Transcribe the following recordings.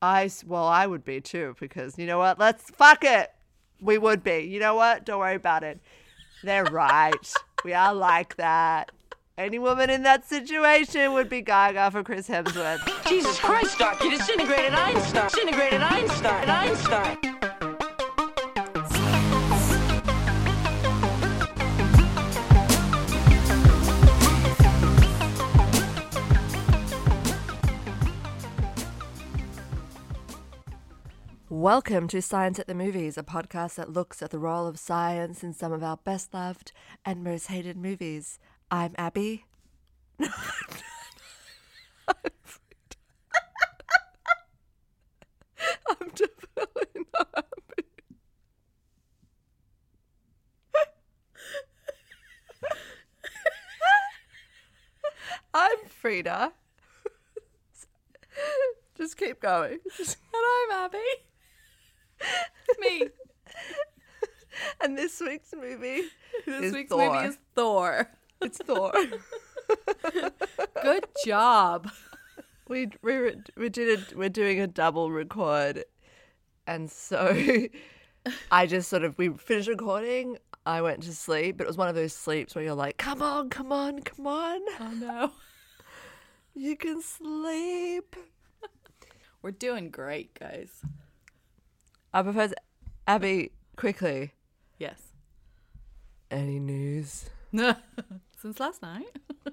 I well, I would be too because you know what? Let's fuck it. We would be. You know what? Don't worry about it. They're right. we are like that. Any woman in that situation would be Gaga for Chris Hemsworth. Jesus Christ, Doc, you disintegrated Einstein. Disintegrated Einstein. Einstein. Welcome to Science at the Movies, a podcast that looks at the role of science in some of our best loved and most hated movies. I'm Abby. I'm definitely not happy. I'm Frida. Just keep going. And I'm Abby. Me. And this week's movie This is week's Thor. movie is Thor. It's Thor. Good job. we we we did a, we're doing a double record, and so I just sort of we finished recording. I went to sleep, but it was one of those sleeps where you're like, "Come on, come on, come on, Oh no. you can sleep." We're doing great, guys. I propose, Abby, quickly. Yes. Any news? No, since last night.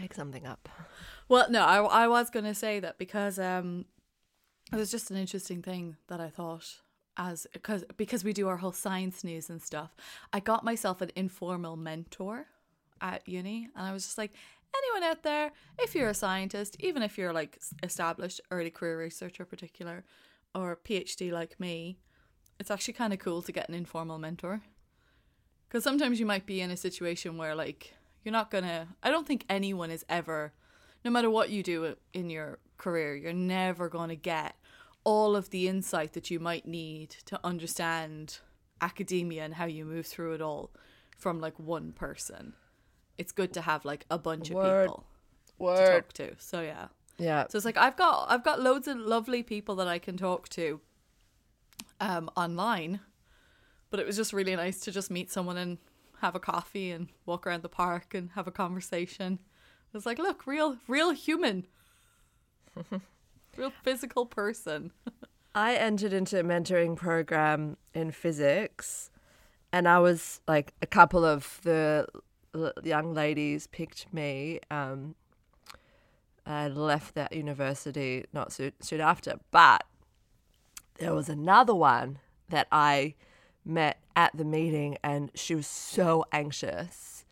Make something up. Well, no, I, I was going to say that because um, it was just an interesting thing that I thought as because because we do our whole science news and stuff. I got myself an informal mentor at uni, and I was just like, anyone out there, if you're a scientist, even if you're like established early career researcher, particular, or PhD like me, it's actually kind of cool to get an informal mentor. Because sometimes you might be in a situation where, like, you're not gonna. I don't think anyone is ever, no matter what you do uh, in your career, you're never gonna get all of the insight that you might need to understand academia and how you move through it all from like one person. It's good to have like a bunch Word. of people to talk to. So yeah. Yeah. So it's like I've got I've got loads of lovely people that I can talk to um online. But it was just really nice to just meet someone and have a coffee and walk around the park and have a conversation. It was like, look, real real human. real physical person. I entered into a mentoring program in physics, and I was like, a couple of the young ladies picked me. Um, I left that university not soon, soon after, but there was another one that I met at the meeting, and she was so anxious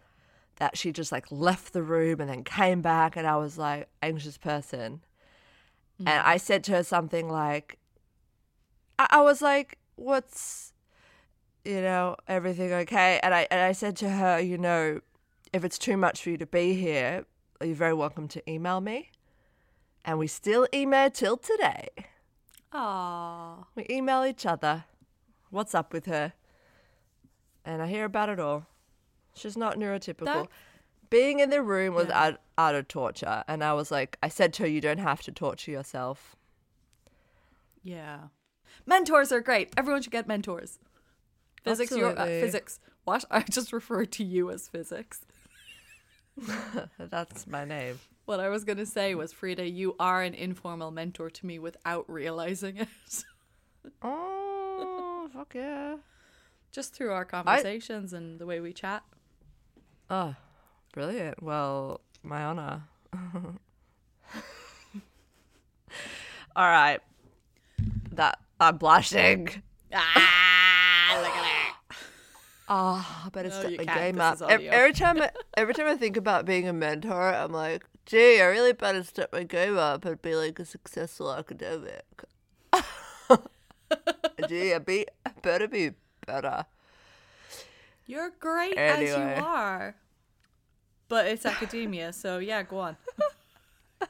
that she just like left the room and then came back, and I was like, anxious person. And I said to her something like, I, I was like, "What's, you know, everything okay?" And I and I said to her, "You know, if it's too much for you to be here, you're very welcome to email me." And we still email till today. Aww. We email each other. What's up with her? And I hear about it all. She's not neurotypical. That- Being in the room was Yeah. out, out of torture. And I was like, I said to her, you don't have to torture yourself. Yeah. Mentors are great. Everyone should get mentors. Physics, uh, Absolutely. physics. What? I just referred to you as physics. That's my name. What I was going to say was, Frida, you are an informal mentor to me without realizing it. Oh, fuck yeah. Just through our conversations and the way we chat. Oh, brilliant. Well, my honor. All right. That I'm blushing. Ah, look at it. Oh, I better No, step my game up. Every time, I, every time I think about being a mentor, I'm like, gee, I really better step my game up and be like a successful academic. gee, I be, I better be better. You're great as you are. But it's academia, so yeah, go on.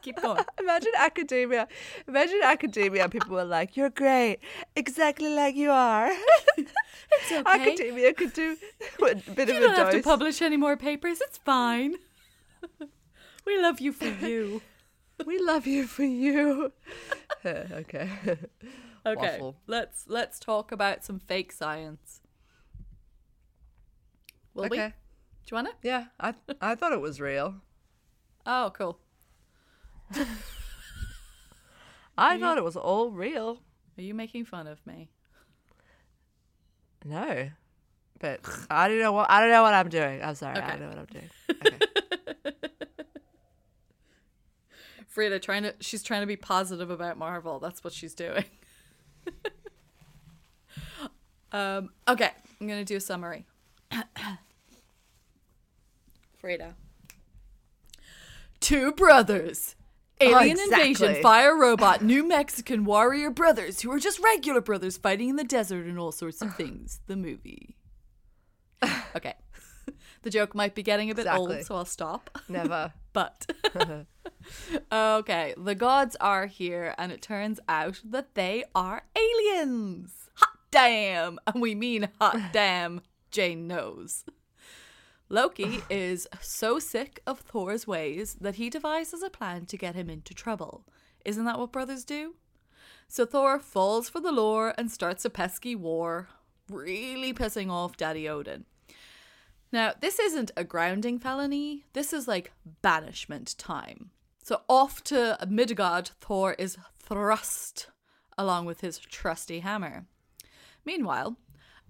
Keep going. Imagine academia. Imagine academia. People were like, "You're great, exactly like you are." It's okay. Academia could do a bit You of don't a have to publish any more papers. It's fine. we love you for you. we love you for you. okay. Okay, Waffle. let's let's talk about some fake science. Will we? Do you want to? Yeah, I I thought it was real. Oh, cool. I thought it was all real. Are you making fun of me? No, but I don't know what I don't know what I'm doing. I'm sorry. I Okay. don't know what I'm doing. Okay. Frida trying to she's trying to be positive about Marvel. That's what she's doing. um okay, I'm going to do a summary. Frida. Two brothers. Oh, Alien invasion, exactly. fire robot, New Mexican warrior brothers who are just regular brothers fighting in the desert and all sorts of things. The movie. Okay. The joke might be getting a bit Exactly. old, so I'll stop. Never. But okay, the gods are here, and it turns out that they are aliens. Hot damn! And we mean hot damn. Jane knows. Loki is so sick of Thor's ways that he devises a plan to get him into trouble. Isn't that what brothers do? So Thor falls for the lore and starts a pesky war, really pissing off Daddy Odin. Now, this isn't a grounding felony, this is like banishment time. So off to Midgard, Thor is thrust along with his trusty hammer. Meanwhile,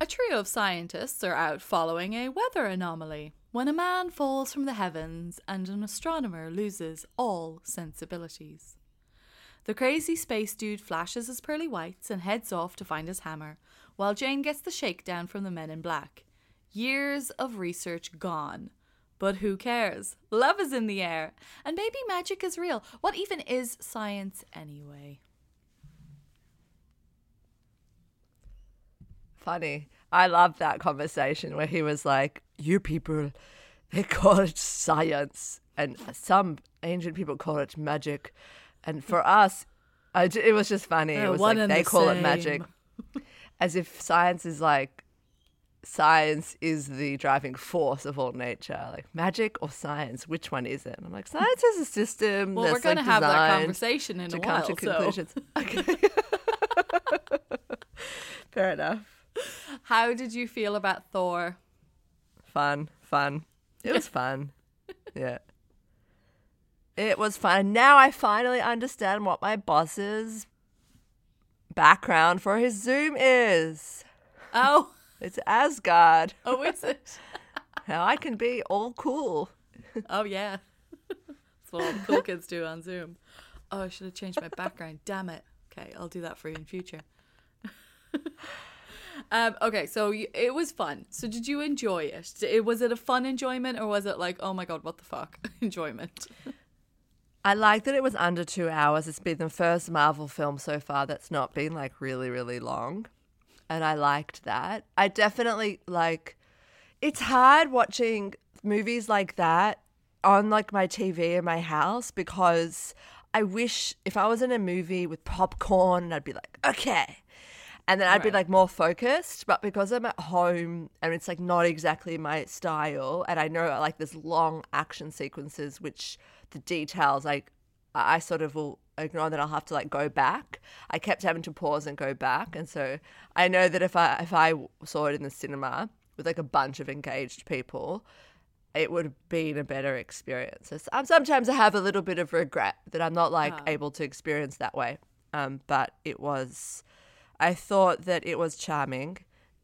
a trio of scientists are out following a weather anomaly when a man falls from the heavens and an astronomer loses all sensibilities. The crazy space dude flashes his pearly whites and heads off to find his hammer, while Jane gets the shakedown from the men in black. Years of research gone. But who cares? Love is in the air. And maybe magic is real. What even is science anyway? Funny. I love that conversation where he was like, "You people, they call it science, and some ancient people call it magic, and for us, j- it was just funny. They're it was like they the call it magic, as if science is like." Science is the driving force of all nature. Like magic or science, which one is it? And I'm like, science is a system. Well, we're going to have that conversation in to a come while. to So, conclusions. Okay. Fair enough. How did you feel about Thor? Fun, fun. It was fun. Yeah. It was fun. Now I finally understand what my boss's background for his Zoom is. Oh, It's Asgard. oh, is it? Now I can be all cool. Oh, yeah. That's what all the cool kids do on Zoom. Oh, I should have changed my background. Damn it. Okay, I'll do that for you in future. Um, okay, so it was fun. So did you enjoy it? it? Was it a fun enjoyment or was it like, oh my god, what the fuck enjoyment? I like that it was under two hours. It's been the first Marvel film so far that's not been like really, really long. And I liked that. I definitely like it's hard watching movies like that on like my TV in my house because I wish if I was in a movie with popcorn, I'd be like, okay. And then I'd be like more focused, but because I'm at home and it's like not exactly my style, and I know like there's long action sequences, which the details like I sort of will ignore that I'll have to like go back. I kept having to pause and go back, and so I know that if I if I saw it in the cinema with like a bunch of engaged people, it would have been a better experience. So sometimes I have a little bit of regret that I'm not like able to experience that way. Um, but it was, I thought that it was charming,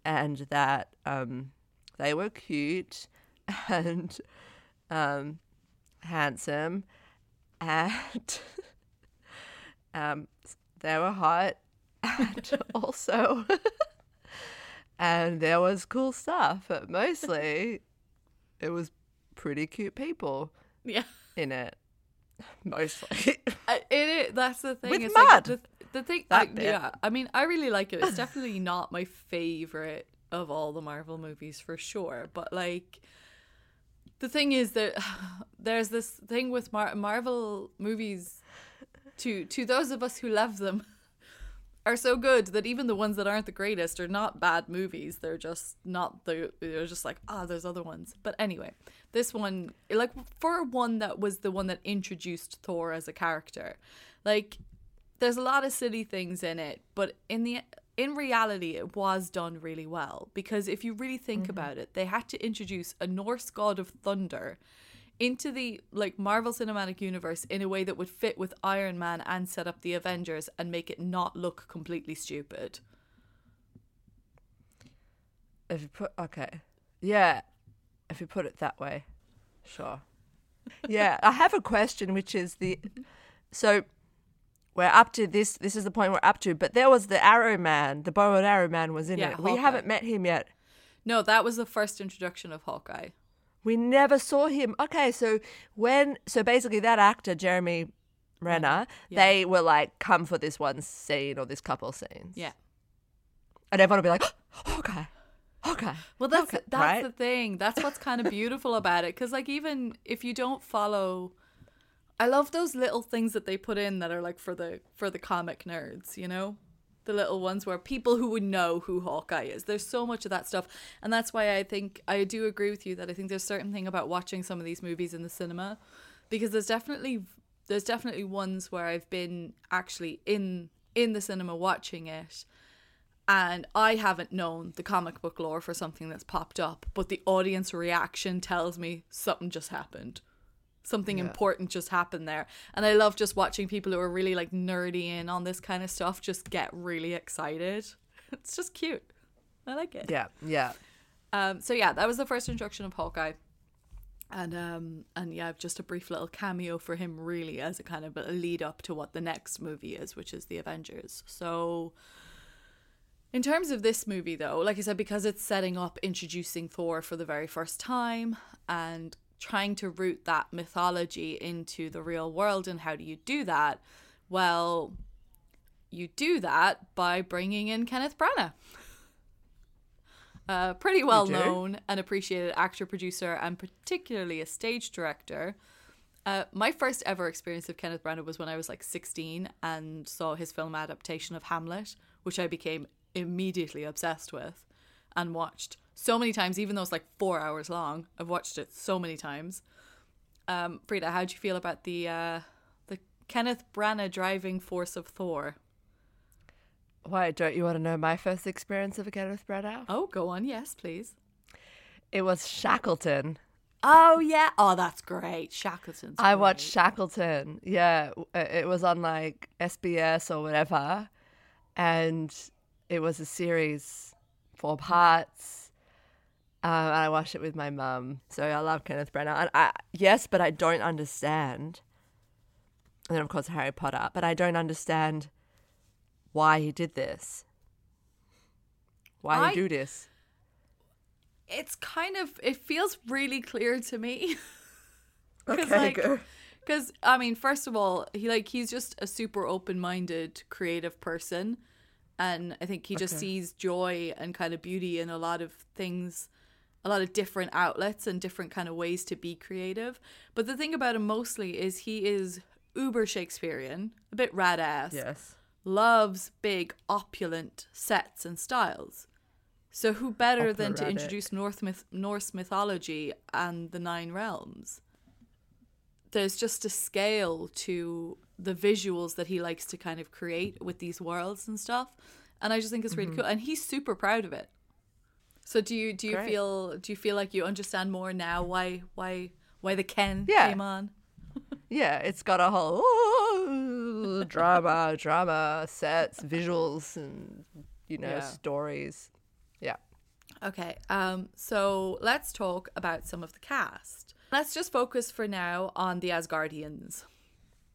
and that um, they were cute and um, handsome, and um, they were hot, and also. And there was cool stuff, but mostly it was pretty cute people yeah. in it. Mostly. It, it that's the thing. With it's mud. Like the, thing. I, yeah, I mean, I really like it. It's definitely not my favorite of all the Marvel movies for sure. But like, the thing is that there's this thing with Mar- Marvel movies. To to those of us who love them, are so good that even the ones that aren't the greatest are not bad movies. They're just not the they're just like, ah, there's other ones. But anyway, this one like for one that was the one that introduced Thor as a character. Like there's a lot of silly things in it, but in the in reality it was done really well because if you really think mm-hmm. about it, they had to introduce a Norse god of thunder into the like Marvel Cinematic Universe in a way that would fit with Iron Man and set up the Avengers and make it not look completely stupid. If you put okay, yeah, if you put it that way, sure. Yeah, I have a question, which is the so we're up to this. This is the point we're up to. But there was the Arrow Man, the bow and arrow man was in Yeah, it. We haven't met him yet. No, that was the first introduction of Hawkeye. We never saw him. Okay, so when so basically that actor Jeremy Renner, Yeah. they were like, come for this one scene or this couple scenes. Yeah. and everyone will be like, okay, okay. Well, that's okay, that's right? the thing. That's what's kind of beautiful about it. Because like even if you don't follow, I love those little things that they put in that are like for the for the comic nerds. You know, the little ones where people who would know who Hawkeye is. There's so much of that stuff, and that's why I think I do agree with you that I think there's certain thing about watching some of these movies in the cinema, because there's definitely there's definitely ones where I've been actually in in the cinema watching it and I haven't known the comic book lore for something that's popped up, but the audience reaction tells me something just happened. Something important just happened there. And I love just watching people who are really like nerdy in on this kind of stuff just get really excited. It's just cute. I like it. Yeah, yeah. Um, so yeah, that was the first introduction of Hawkeye. And um and yeah, just a brief little cameo for him really as a kind of a lead up to what the next movie is, which is the Avengers. So in terms of this movie though, like I said, because it's setting up introducing Thor for the very first time and trying to root that mythology into the real world and how do you do that? Well, you do that by bringing in Kenneth Branagh a pretty well known and appreciated actor, producer, and particularly a stage director. Uh, my first ever experience of Kenneth Branagh was when I was like 16 and saw his film adaptation of Hamlet, which I became immediately obsessed with and watched so many times, even though it's like four hours long. I've watched it so many times. Um, Frida, how'd you feel about the uh, the Kenneth Branagh driving force of Thor? Why don't you want to know my first experience of a Kenneth Branagh? Oh, go on, yes, please. It was Shackleton. Oh yeah. Oh, that's great. Shackleton's. I watched Shackleton. Yeah, uh, it was on like SBS or whatever, and it was a series, four parts. Um, and I watched it with my mum. So I love Kenneth Branagh. And I yes, but I don't understand. And then of course Harry Potter, but I don't understand why he did this. Why I- he do this? It's kind of. It feels really clear to me. Because Okay, like, because I mean, first of all, he like he's just a super open-minded, creative person, and I think he just Okay. sees joy and kind of beauty in a lot of things, a lot of different outlets and different kind of ways to be creative. But the thing about him mostly is he is uber Shakespearean, a bit rad ass. Yes. loves big opulent sets and styles. So who better than to introduce North myth- Norse mythology and the nine realms? There's just a scale to the visuals that he likes to kind of create with these worlds and stuff, and I just think it's really Mm-hmm. cool. And he's super proud of it. So do you do you Great. feel do you feel like you understand more now why why why the Ken Yeah. came on? Yeah, it's got a whole ooh, drama, drama, sets, visuals, and you know Yeah. stories. Yeah. Okay, um, so let's talk about some of the cast. Let's just focus for now on the Asgardians.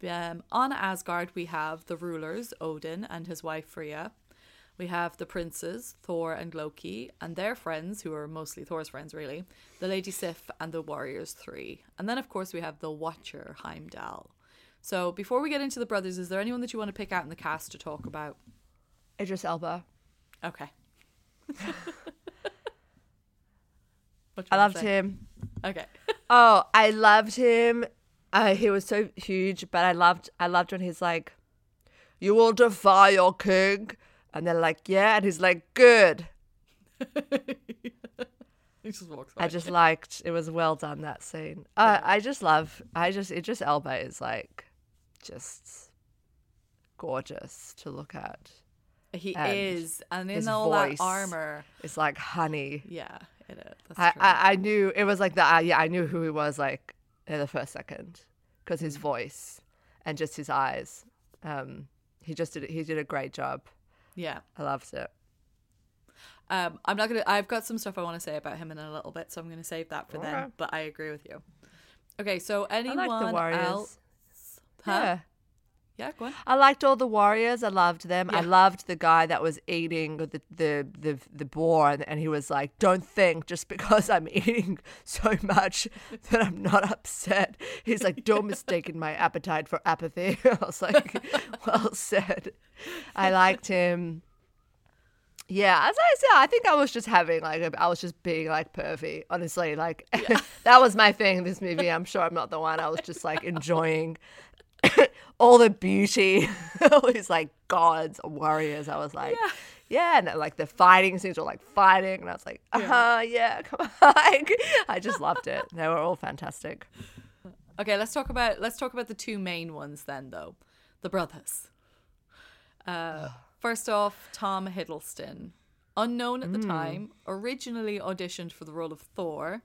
Um, on Asgard, we have the rulers, Odin and his wife Freya. We have the princes, Thor and Loki, and their friends, who are mostly Thor's friends, really, the Lady Sif and the Warriors Three. And then, of course, we have the Watcher, Heimdall. So, before we get into the brothers, is there anyone that you want to pick out in the cast to talk about? Idris Elba. Okay. I loved say? him. Okay. Oh, I loved him. Uh, he was so huge, but I loved I loved when he's like, You will defy your king. And they're like, Yeah. And he's like, Good. He just walks I just liked it was well done that scene. Uh, I just love I just it just Elba is like just gorgeous to look at. He and is, and in all that armor, It's like honey. yeah, it is. That's I. I I knew it was like the uh, yeah I knew who he was like in the first second because his Mm. voice and just his eyes. Um, he just did he did a great job. yeah. I loved it. Um, I'm not gonna. I've got some stuff I want to say about him in a little bit, so I'm gonna save that for Okay. then. But I agree with you. Okay, so anyone warriors. else? Huh? Yeah. Yeah, go on. I liked all the warriors. I loved them. I loved the guy that was eating the the the, the boar, and, and he was like, "Don't think just because I'm eating so much that I'm not upset." He's like, "Don't mistake my appetite for apathy." I was like, "Well said." I liked him. Yeah, as I said, I think I was just having like a, I was just being like pervy. Honestly, like that was my thing. This movie, I'm sure I'm not the one. I was just like enjoying all the beauty, all these like gods, warriors. I was like, yeah, yeah. and like the fighting scenes were like fighting, and I was like, uh huh, yeah, come on. Like, I just loved it. They were all fantastic. Okay, let's talk about let's talk about the two main ones then, though, the brothers. Uh, first off, Tom Hiddleston, unknown at the time, originally auditioned for the role of Thor.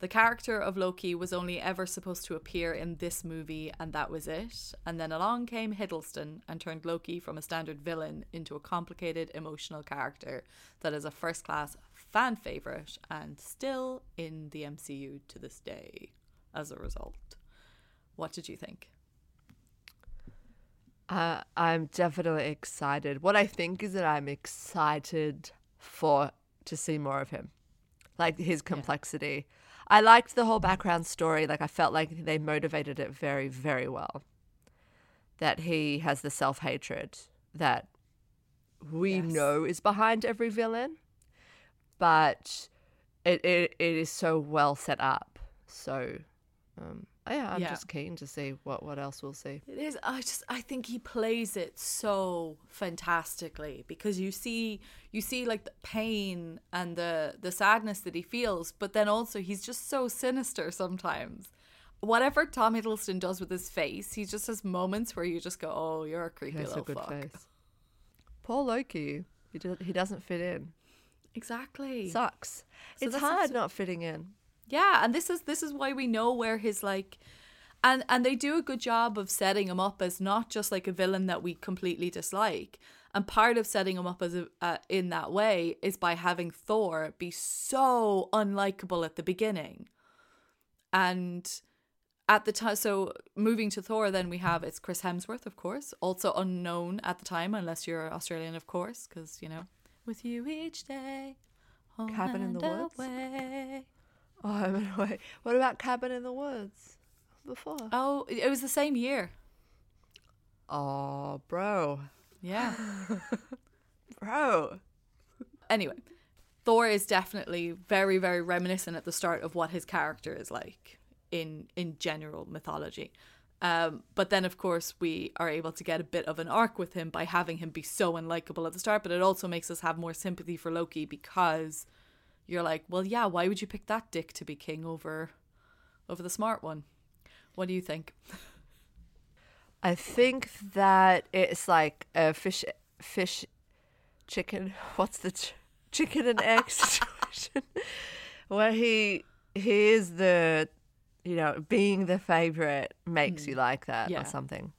The character of Loki was only ever supposed to appear in this movie, and that was it. And then along came Hiddleston and turned Loki from a standard villain into a complicated, emotional character that is a first class fan favourite and still in the MCU to this day as a result. What did you think? Uh, I'm definitely excited. What I think is that I'm excited for to see more of him, like his complexity. I liked the whole background story. Like I felt like they motivated it very, very well. That he has the self hatred that we Yes. know is behind every villain, but it, it it is so well set up. So, um, Oh, yeah, I'm Yeah. just keen to see what what else we'll see. It is. I just. I think he plays it so fantastically because you see, you see like the pain and the the sadness that he feels, but then also he's just so sinister sometimes. Whatever Tom Hiddleston does with his face, he just has moments where you just go, "Oh, you're a creepy He a little good fuck." face. Poor Loki. He do, he doesn't fit in. Exactly. Sucks. So it's hard not fitting in. Yeah, and this is this is why we know where his like and and they do a good job of setting him up as not just like a villain that we completely dislike. And part of setting him up as a uh, in that way is by having Thor be so unlikable at the beginning. And at the time so moving to Thor then we have it's Chris Hemsworth of course, also unknown at the time unless you're Australian of course cuz you know with you each day. Cabin in the Woods? away. Oh, I'm away. What about Cabin in the Woods? Before. Oh, it it was the same year. Oh, bro. Yeah. Bro. anyway, Thor is definitely very, very reminiscent at the start of what his character is like in in general mythology. Um, but then, of course, we are able to get a bit of an arc with him by having him be so unlikable at the start. But it also makes us have more sympathy for Loki because you're like, well, yeah, why would you pick that dick to be king over over the smart one? What do you think? I think that it's like a fish, fish, chicken. What's the ch- chicken and egg situation? Where he he is the, you know, being the favorite makes you hmm. like that Yeah. or something.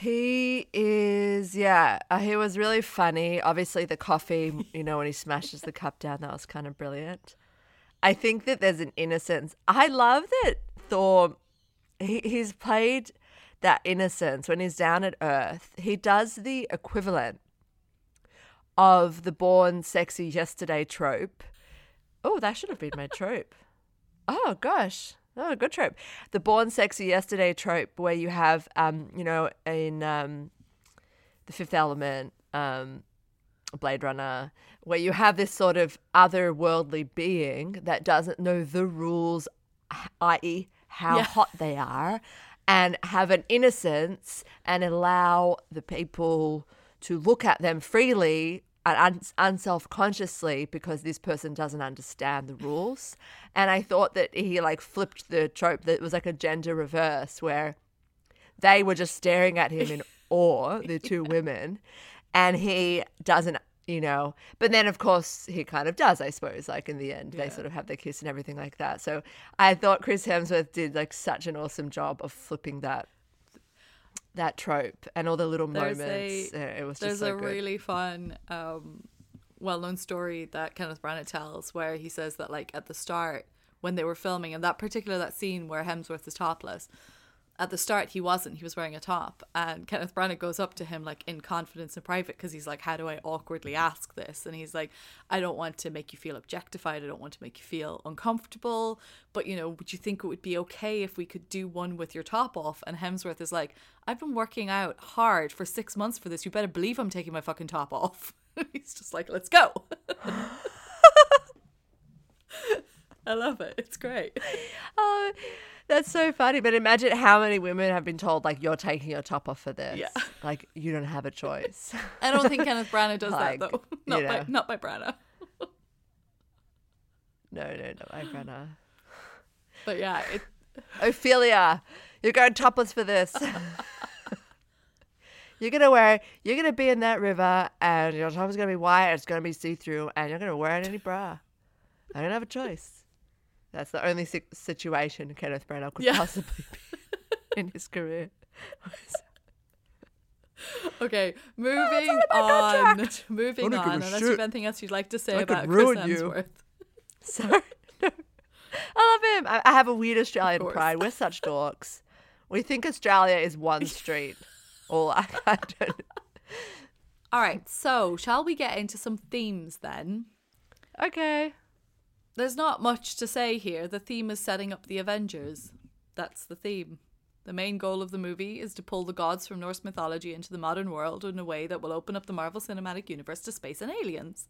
He is, yeah. Uh, he was really funny. Obviously, the coffee, you know, when he smashes the cup down, that was kind of brilliant. I think that there's an innocence. I love that Thor. He, he's played that innocence when he's down at Earth. He does the equivalent of the born sexy yesterday trope. Oh, that should have been my trope. Oh gosh. Oh, good trope. The born sexy yesterday trope where you have um, you know, in um the fifth element, um, Blade Runner, where you have this sort of otherworldly being that doesn't know the rules, i.e., how Yeah. hot they are, and have an innocence and allow the people to look at them freely and un- unself-consciously because this person doesn't understand the rules. And i thought that he like flipped the trope that it was like a gender reverse where they were just staring at him in awe the two women and he doesn't you know. But then of course he kind of does i suppose like in the end they sort of have their kiss and everything like that. So i thought chris hemsworth did like such an awesome job of flipping that that trope and all the little There's moments a- it was just There's so a good. really fun, um, well-known story that Kenneth Branagh tells, where he says that like at the start when they were filming, and that particular that scene where Hemsworth is topless, at the start he wasn't. He was wearing a top, and Kenneth Branagh goes up to him like in confidence in private because he's like, "How do I awkwardly ask this?" And he's like, "I don't want to make you feel objectified. I don't want to make you feel uncomfortable. But you know, would you think it would be okay if we could do one with your top off?" And Hemsworth is like, "I've been working out hard for six months for this. You better believe I'm taking my fucking top off." he's just like, "Let's go." I love it. It's great. Oh, that's so funny. But imagine how many women have been told, like, you're taking your top off for this. Yeah. Like, you don't have a choice. I don't think Kenneth Branagh does Like, that though. Not you by not by Branagh. no, no, no. I Brenna. But yeah, it, Ophelia, you're going topless for this. you're gonna wear. You're gonna be in that river, and your top is gonna be white. It's gonna be see through, and you're gonna wear any bra. I don't have a choice. That's the only si- situation Kenneth Branagh could Yeah. possibly be in his career. okay, ah, moving out of my on. Moving don't give a on. Unless you have anything else you'd like to say I about Chris. Hemsworth. Sorry. No. I love him. I, I have a weird Australian pride. We're such dorks. We think Australia is one street. All I, I don't. All right, so shall we get into some themes then? Okay. There's not much to say here. The theme is setting up the Avengers. That's the theme. The main goal of the movie is to pull the gods from Norse mythology into the modern world in a way that will open up the Marvel Cinematic Universe to space and aliens.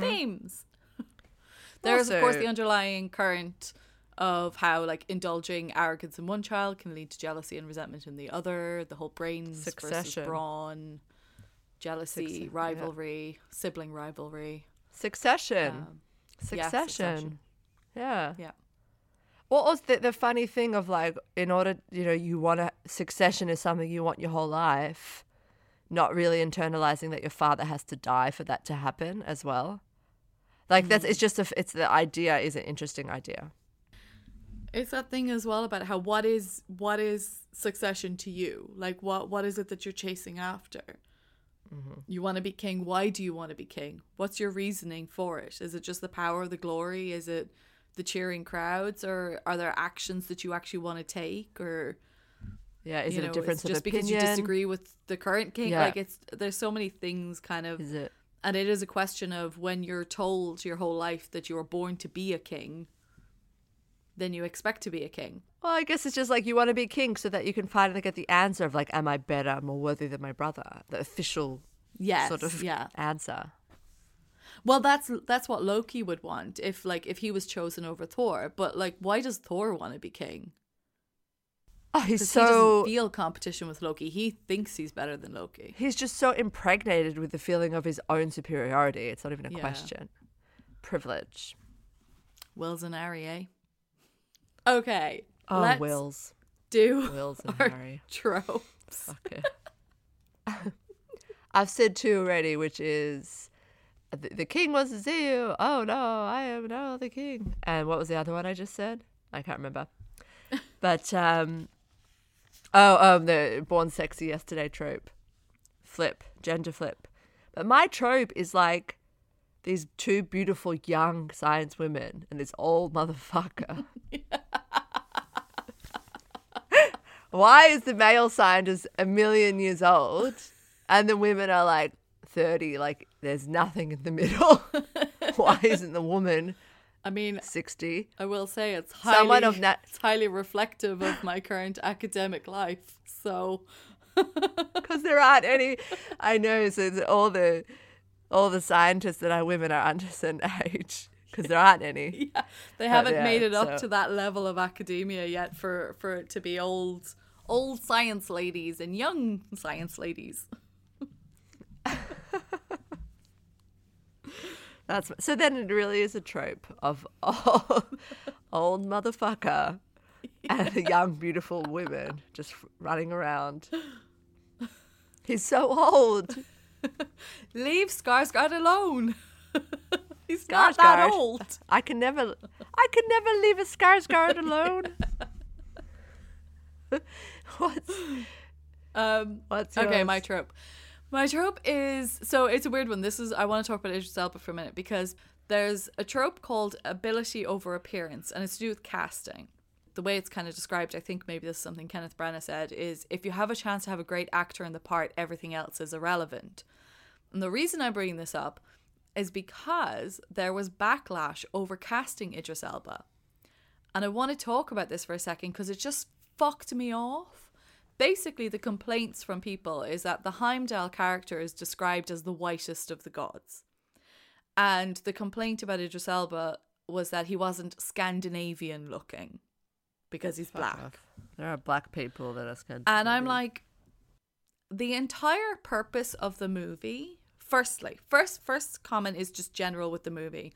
Themes. there is, of course, the underlying current of how, like, indulging arrogance in one child can lead to jealousy and resentment in the other. The whole brains versus Succession. brawn, jealousy, Succe- yeah. rivalry, sibling rivalry. Succession. Um, succession. yeah, Succession. Yeah. Yeah. What was the, the funny thing of like, in order, you know, you want to, succession is something you want your whole life, not really internalizing that your father has to die for that to happen as well. Like, that's, mm-hmm. it's just, a, it's the idea is an interesting idea. It's that thing as well about how what is what is succession to you? Like what what is it that you're chasing after? Mm-hmm. You want to be king. Why do you want to be king? What's your reasoning for it? Is it just the power, the glory? Is it the cheering crowds, or are there actions that you actually want to take? Or Yeah. Is it know, a difference just because you disagree with the current king? Yeah. Like it's there's so many things kind of Is it? and it is a question of when you're told your whole life that you were born to be a king, then you expect to be a king. Well, I guess it's just like you want to be king so that you can finally get the answer of like, am I better, more worthy than my brother? The official Yes, sort of yeah. answer. Well, that's that's what Loki would want if like if he was chosen over Thor. But like, why does Thor want to be king? Oh, he's Because he doesn't so feel competition with Loki. He thinks he's better than Loki. he's just so impregnated with the feeling of his own superiority. It's not even a Yeah. question. Privilege. Wills and Harry, eh? Okay, Oh, let's Wills. do Wills and Harry. tropes. Okay. I've said two already, which is the, the king wants to see you. Oh no, I am now the king. And what was the other one I just said? I can't remember. But um, oh, um, the born sexy yesterday trope, flip, gender flip. But my trope is like these two beautiful young science women and this old motherfucker. Why is the male scientist a million years old and the women are like 30? Like, there's nothing in the middle. Why isn't the woman I mean, 60? I will say it's highly Someone of nat- it's highly reflective of my current academic life. So Because there aren't any. I know, so all the all the scientists that are women are under a certain age because there aren't any. yeah, they haven't yeah, made it up so- to that level of academia yet for for it to be old old science ladies and young science ladies. That's so. Then it really is a trope of old, old motherfucker and young beautiful women just running around. He's so old. Leave Skarsgård alone. He's not that old. I can never. I can never leave a Skarsgård alone. what's Um, what's okay, my trope. My trope is so it's a weird one. This is I want to talk about Idris Elba for a minute because there's a trope called ability over appearance, and it's to do with casting. The way it's kind of described, I think maybe this is something Kenneth Branagh said, is if you have a chance to have a great actor in the part, everything else is irrelevant. And the reason I'm bringing this up is because there was backlash over casting Idris Elba. And I want to talk about this for a second because it just fucked me off. Basically, the complaints from people is that the Heimdall character is described as the whitest of the gods. And the complaint about Idris Elba was that he wasn't Scandinavian looking because he's black. off. There are black people that are Scandinavian. And I'm like, the entire purpose of the movie. Firstly, first first comment is just general with the movie,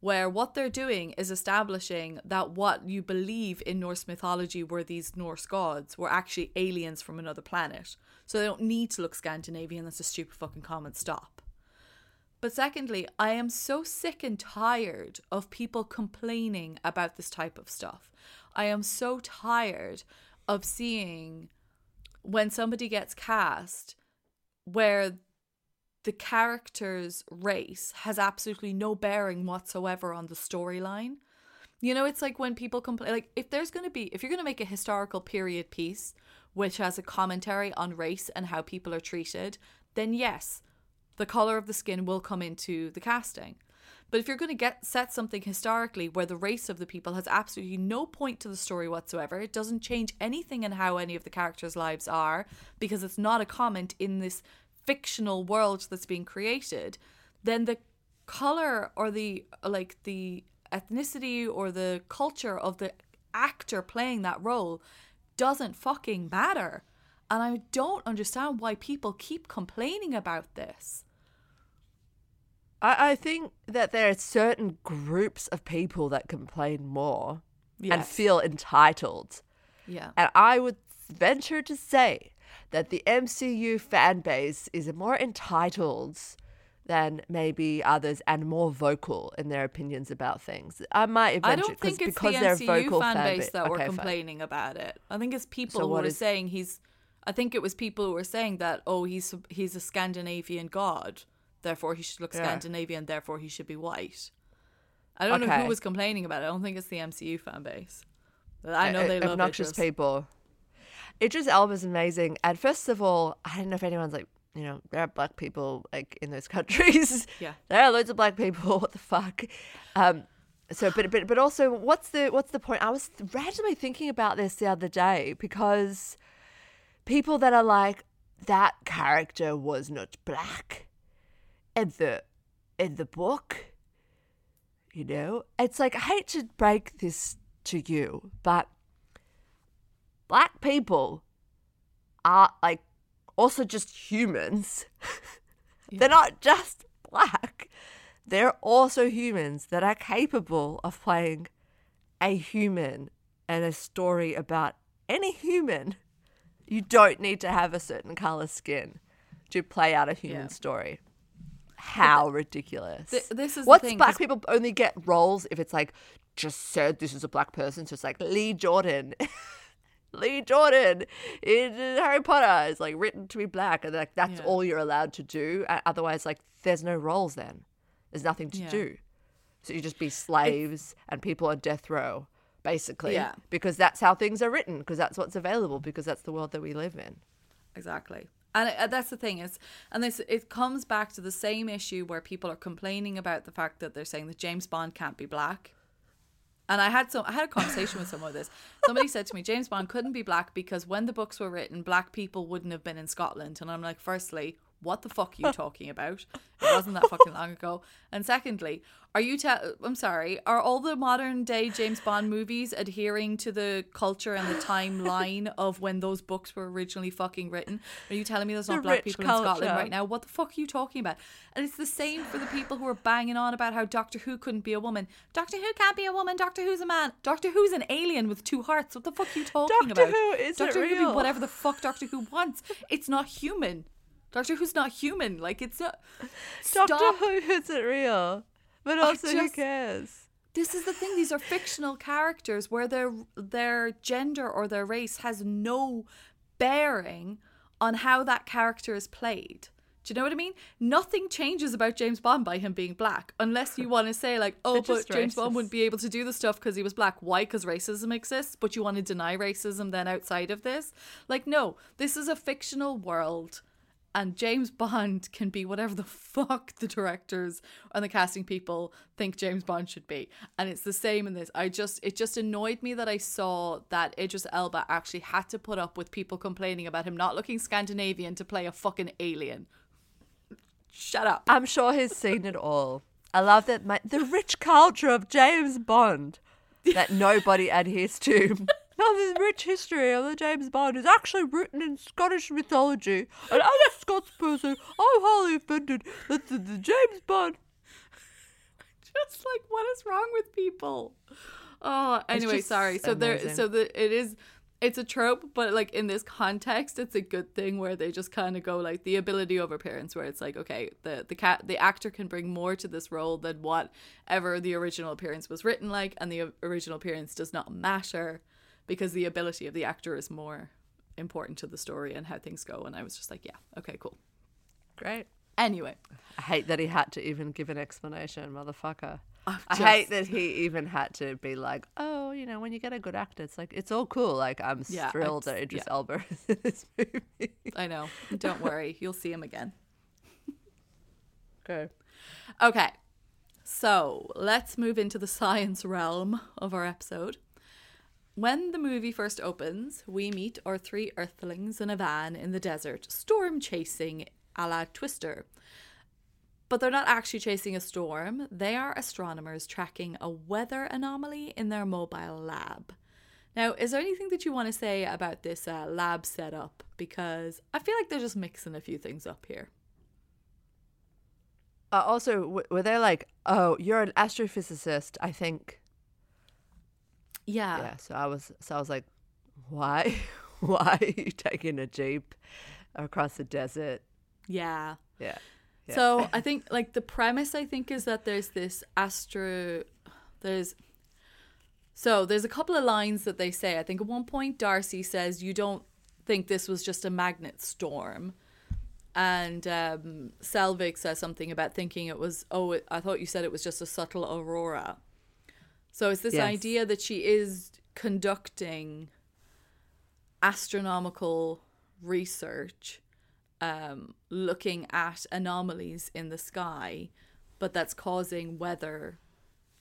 where what they're doing is establishing that what you believe in Norse mythology were these Norse gods were actually aliens from another planet. So they don't need to look Scandinavian. That's a stupid fucking comment. Stop. But secondly, I am so sick and tired of people complaining about this type of stuff. I am so tired of seeing when somebody gets cast where the character's race has absolutely no bearing whatsoever on the storyline. You know, it's like when people complain, like if there's going to be, if you're going to make a historical period piece which has a commentary on race and how people are treated, then yes, the color of the skin will come into the casting. But if you're going to get set something historically where the race of the people has absolutely no point to the story whatsoever, it doesn't change anything in how any of the characters' lives are because it's not a comment in this fictional world that's being created, then the color or the like the ethnicity or the culture of the actor playing that role doesn't fucking matter. And I don't understand why people keep complaining about this. I, I think that there are certain groups of people that complain more and feel entitled. Yeah. And I would venture to say that the MCU fan base is more entitled than maybe others and more vocal in their opinions about things. I might I don't think it's because the MCU vocal fan base ba- that were Okay, fine. complaining about it. I think it's people So who were is- saying he's. I think it was people who were saying that oh he's he's a Scandinavian god, therefore he should look Yeah. Scandinavian, therefore he should be white. I don't know who was complaining about it. I don't think it's the MCU fan base. I know they love obnoxious people. Idris Elba's amazing. And first of all, I don't know if anyone's like, you know, there are black people like in those countries. Yeah. there are loads of black people. What the fuck? Um, so, but but but also, what's the what's the point? I was randomly thinking about this the other day because people that are like that character was not black in the in the book. You know, it's like I hate to break this to you, but black people are like also just humans. They're not just black. They're also humans that are capable of playing a human and a story about any human. You don't need to have a certain color skin to play out a human Yeah. story. How ridiculous. Th- this is the What's thing, black people only get roles if it's like just said this is a black person. So it's like Lee Jordan. Lee Jordan in Harry Potter is like written to be black, and like that's Yeah. all you're allowed to do. Otherwise, like there's no roles. Then there's nothing to Yeah. do. So you just be slaves and people on death row, basically. Yeah. Because that's how things are written. Because that's what's available. Because that's the world that we live in. Exactly. And uh, that's the thing is, and this it comes back to the same issue where people are complaining about the fact that they're saying that James Bond can't be black. And I had some, I had a conversation with someone with this. Somebody said to me, James Bond couldn't be black because when the books were written, black people wouldn't have been in Scotland. And I'm like, firstly, What the fuck are you talking about? It wasn't that fucking long ago. And secondly, are you te- I'm sorry, are all the modern day James Bond movies adhering to the culture and the timeline of when those books were originally fucking written? Are you telling me there's not The black people in Scotland right now? What the fuck are you talking about? And it's the same for the people who are banging on about how Doctor Who couldn't be a woman. Doctor Who can't be a woman. Doctor Who's a man. Doctor Who's an alien with two hearts. What the fuck are you talking Doctor about? Doctor Who isn't Doctor Who can real. be whatever the fuck Doctor Who wants. It's not human. Doctor Who's not human. Like it's not. Doctor Stop. Who isn't real. But also, who just- cares? This is the thing. These are fictional characters where their their gender or their race has no bearing on how that character is played. Do you know what I mean? Nothing changes about James Bond by him being black, unless you want to say like, oh, but just James Bond wouldn't be able to do the stuff because he was black. Why? Because racism exists, but you want to deny racism then outside of this? Like, no, this is a fictional world and James Bond can be whatever the fuck the directors and the casting people think James Bond should be. And it's the same in this. I just it just annoyed me that I saw that Idris Elba actually had to put up with people complaining about him not looking Scandinavian to play a fucking alien. Shut up. I'm sure he's seen it all. I love that my, the rich culture of James Bond that nobody adheres to. Now, the rich history of the James Bond is actually written in Scottish mythology, and as a Scots person, I'm highly offended that the, the James Bond. just like what is wrong with people? Oh anyway sorry. So there so the it is it's a trope but like in this context it's a good thing where they just kind of go like the ability over appearance where it's like okay the the cat the actor can bring more to this role than whatever the original appearance was written like and the original appearance does not matter because the ability of the actor is more important to the story and how things go and i was just like yeah okay cool Great. anyway I hate that he had to even give an explanation, motherfucker. I've I hate that he even had to be like, oh, you know, when you get a good actor, it's like, it's all cool. Like, I'm Yeah, thrilled that Idris yeah. Elba is in this movie. i know don't worry you'll see him again Okay. Okay, so let's move into the science realm of our episode. When the movie first opens, we meet our three Earthlings in a van in the desert, storm chasing a la Twister. But they're not actually chasing a storm, they are astronomers tracking a weather anomaly in their mobile lab. Now, is there anything that you want to say about this uh, lab setup? Because I feel like they're just mixing a few things up here. Uh, also, w- were they like, oh, you're an astrophysicist, I think. Yeah. Yeah. So I was, so I was like, why? why are you taking a jeep across the desert? Yeah. Yeah. Yeah. So I think like the premise I think is that there's this astro there's so there's a couple of lines that they say. I think at one point Darcy says you don't think this was just a magnet storm. And um, Selvig says something about thinking it was, oh, it, I thought you said it was just a subtle aurora. So it's this Yes. idea that she is conducting astronomical research um, looking at anomalies in the sky, but that's causing weather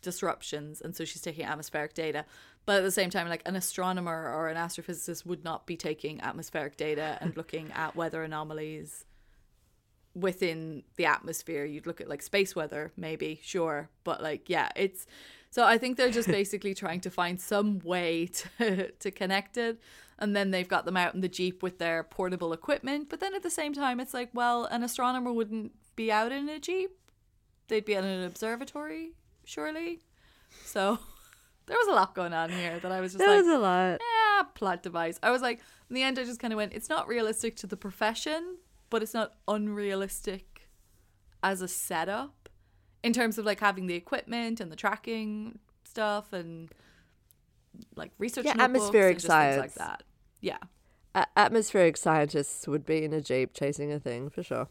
disruptions. And so she's taking atmospheric data. But at the same time, like an astronomer or an astrophysicist would not be taking atmospheric data and looking at weather anomalies within the atmosphere. You'd look at like space weather, maybe, sure. But like, yeah, it's. So I think they're just basically trying to find some way to, to connect it. And then they've got them out in the Jeep with their portable equipment. But then at the same time, it's like, well, an astronomer wouldn't be out in a Jeep. They'd be in an observatory, surely. So there was a lot going on here that I was just There like, was a lot. yeah, plot device. I was like, in the end, I just kind of went, it's not realistic to the profession, but it's not unrealistic as a setup in terms of like having the equipment and the tracking stuff and like research Yeah, atmospheric things like science. that. Yeah. A- atmospheric scientists would be in a jeep chasing a thing for sure.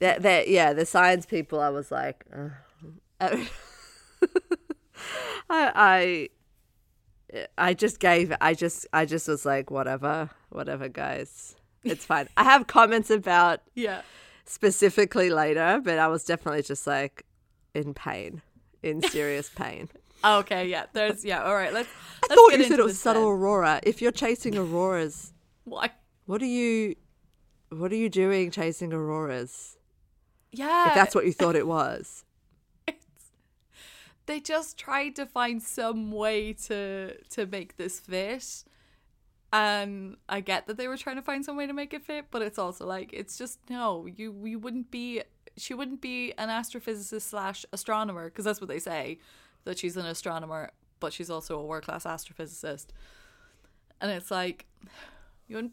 That, that, yeah, the science people. I was like, uh, I, I, I just gave. I just, I just was like, whatever, whatever, guys. It's fine. I have comments about Yeah. specifically later, but I was definitely just like in pain, in serious pain. Okay. Yeah. There's, yeah. All right. Let's, I let's thought get you said it was subtle then. aurora. If you're chasing auroras, Why? what are you? what are you doing chasing auroras? Yeah. If that's what you thought it was. they just tried to find some way to to make this fit and i get that they were trying to find some way to make it fit but it's also like it's just no you you wouldn't be she wouldn't be an astrophysicist slash astronomer because that's what they say that she's an astronomer but she's also a world class astrophysicist and it's like you wouldn't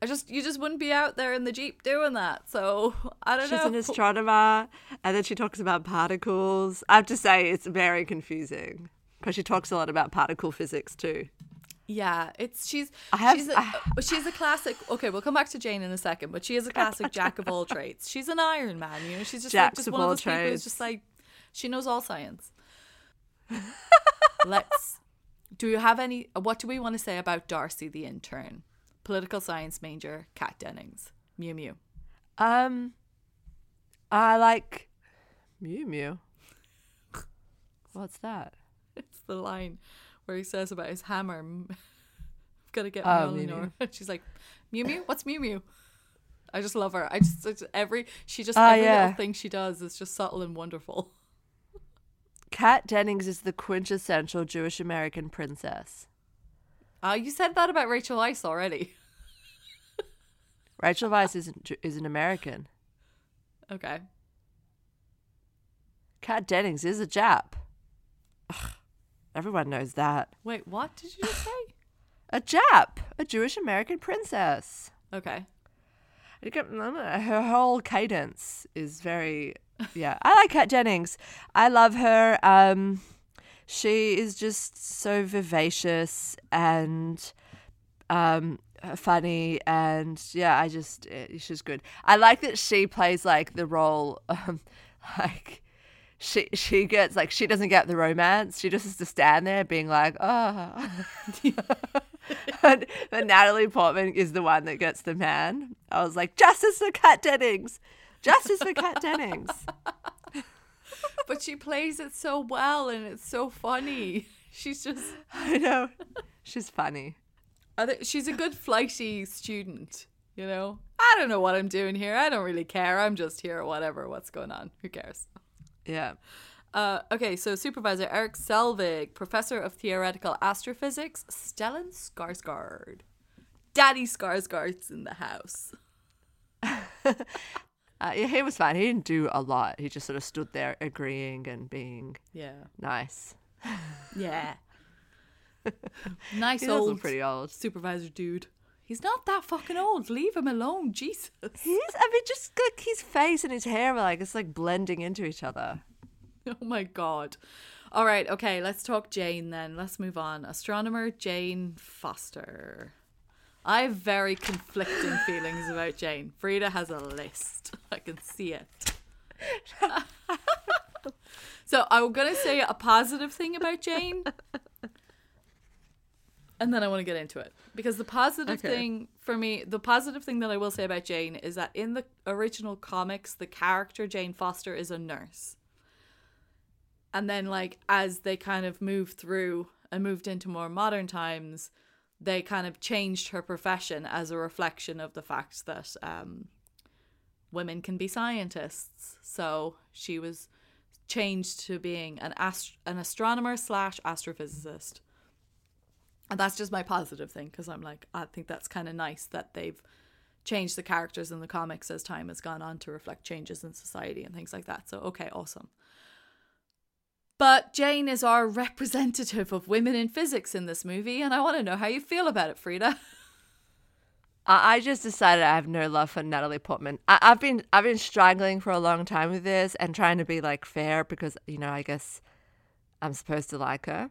I just you just wouldn't be out there in the jeep doing that. So I don't She's know. She's an astronomer, and then she talks about particles. I have to say, it's very confusing because she talks a lot about particle physics too. Yeah, it's she's I have- she's a, she's a classic. Okay, we'll come back to Jane in a second, but she is a classic jack of all trades. She's an Iron Man, you know. She's just like just of one of all those people who's just like she knows all science. Let's. Do you have any? What do we want to say about Darcy the intern, political science major, Kat Dennings, Mew Mew? Um, I like Mew Mew. What's that? It's the line where he says about his hammer. "M- Gotta get Oh, Mjolnir. She's like, Mew Mew? What's Mew Mew? I just love her. I just it's every she just Ah, every yeah. little thing she does is just subtle and wonderful. Kat Dennings is the quintessential Jewish American princess. Uh, you said that about Rachel Weisz already. Rachel Weisz isn't is an American. Okay. Kat Dennings is a Jap. Ugh, everyone knows that. Wait, what did you just say? A Jap, a Jewish American princess. Okay. I get- I don't know, Her whole cadence is very, yeah. I like Kat Dennings. I love her. Um, she is just so vivacious and um funny and yeah i just eh, she's good i like that she plays like the role um like she she gets like she doesn't get the romance she just has to stand there being like oh and, and natalie portman is the one that gets the man i was like justice for kat dennings justice for kat dennings But she plays it so well and it's so funny. She's just i know she's funny think she's a good flighty student, you know? I don't know what I'm doing here. I don't really care. I'm just here, whatever, what's going on. Who cares? Yeah Uh, okay, so supervisor Eric Selvig, professor of theoretical astrophysics, Stellan Skarsgård. Daddy Skarsgård's in the house. Uh, yeah, he was fine. He didn't do a lot. He just sort of stood there agreeing and being Yeah. nice. Yeah. nice He old pretty old. supervisor dude. He's not that fucking old. Leave him alone, Jesus. He's, I mean, just like his face and his hair are like, it's like blending into each other. Oh my god. All right, okay, let's talk Jane then. Let's move on. Astronomer Jane Foster. I have very conflicting feelings about Jane. Frida has a list. I can see it. so I'm going to say a positive thing about Jane. And then I want to get into it. Because the positive Okay. thing for me, the positive thing that I will say about Jane is that in the original comics, the character Jane Foster is a nurse and then like as they kind of moved through and moved into more modern times they kind of changed her profession as a reflection of the fact that um, women can be scientists so she was changed to being an ast- an astronomer slash astrophysicist and that's just my positive thing because i'm like i think that's kind of nice that they've changed the characters in the comics as time has gone on to reflect changes in society and things like that so okay awesome but Jane is our representative of women in physics in this movie, and I want to know how you feel about it, Frida. I, just decided I have no love for Natalie Portman. I, I've been I've been struggling for a long time with this and trying to be like fair because you know I guess I'm supposed to like her.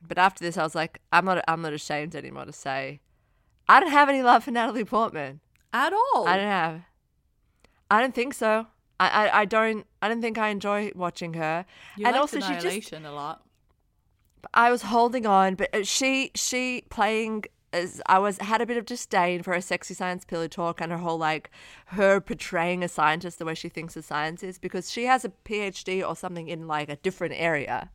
But after this, I was like, I'm not I'm not ashamed anymore to say I don't have any love for Natalie Portman. At all. I don't have. I don't think so. I, I, I don't I don't think I enjoy watching her. you and liked also she just a lot. I was holding on, but uh, she she playing as I was had a bit of disdain for her sexy science pillow talk and her whole like her portraying a scientist the way she thinks of science is because she has a PhD or something in like a different area.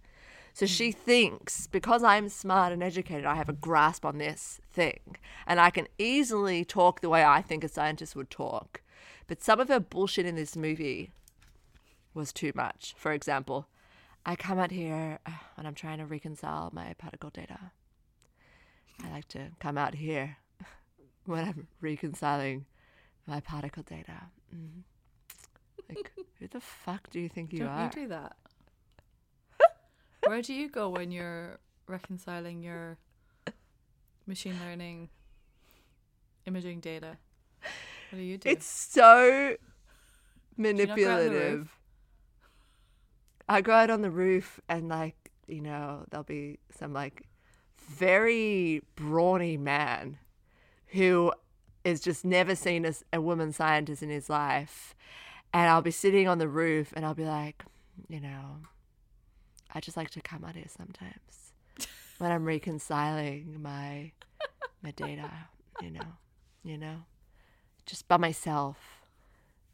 So she thinks because I'm smart and educated, I have a grasp on this thing and I can easily talk the way I think a scientist would talk. But some of her bullshit in this movie was too much. For example, I come out here uh, when I'm trying to reconcile my particle data. I like to come out here when I'm reconciling my particle data. Mm. Like, who the fuck do you think you Don't are? you do that? Where do you go when you're reconciling your machine learning imaging data? What do you do? It's so you not go out on the roof? manipulative. I go out on the roof and like, you know, there'll be some like very brawny man who is just never seen as a woman scientist in his life. And I'll be sitting on the roof and I'll be like, you know, I just like to come out here sometimes when I'm reconciling my my data, you know, you know, just by myself.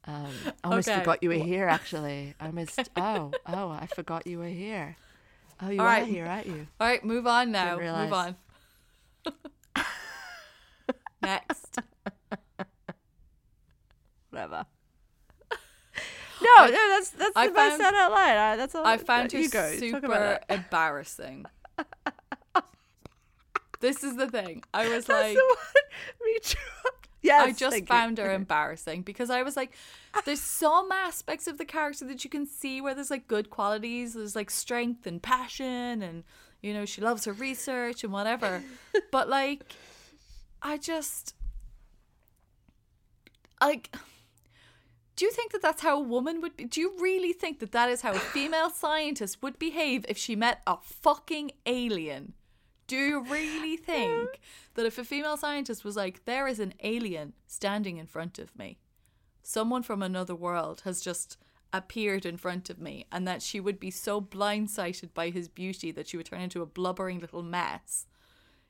Um, I almost Okay. forgot you were here. Actually, I almost. Oh, oh, I forgot you were here. Oh, you All are right. here, aren't you? All right, move on now. Move on. Next. Whatever. No, no, that's that's I the best found- said out loud. Uh, That's all. I found you you go. Super embarrassing. this is the thing. I was That's like, the one. Me too. Yes, I just thank you. found her embarrassing because I was like, there's some aspects of the character that you can see where there's like good qualities. There's like strength and passion, and you know, she loves her research and whatever. but like, I just like. Do you think that that's how a woman would be? Do you really think that that is how a female scientist would behave if she met a fucking alien? Do you really think that if a female scientist was like, there is an alien standing in front of me, someone from another world has just appeared in front of me, and that she would be so blindsided by his beauty that she would turn into a blubbering little mess,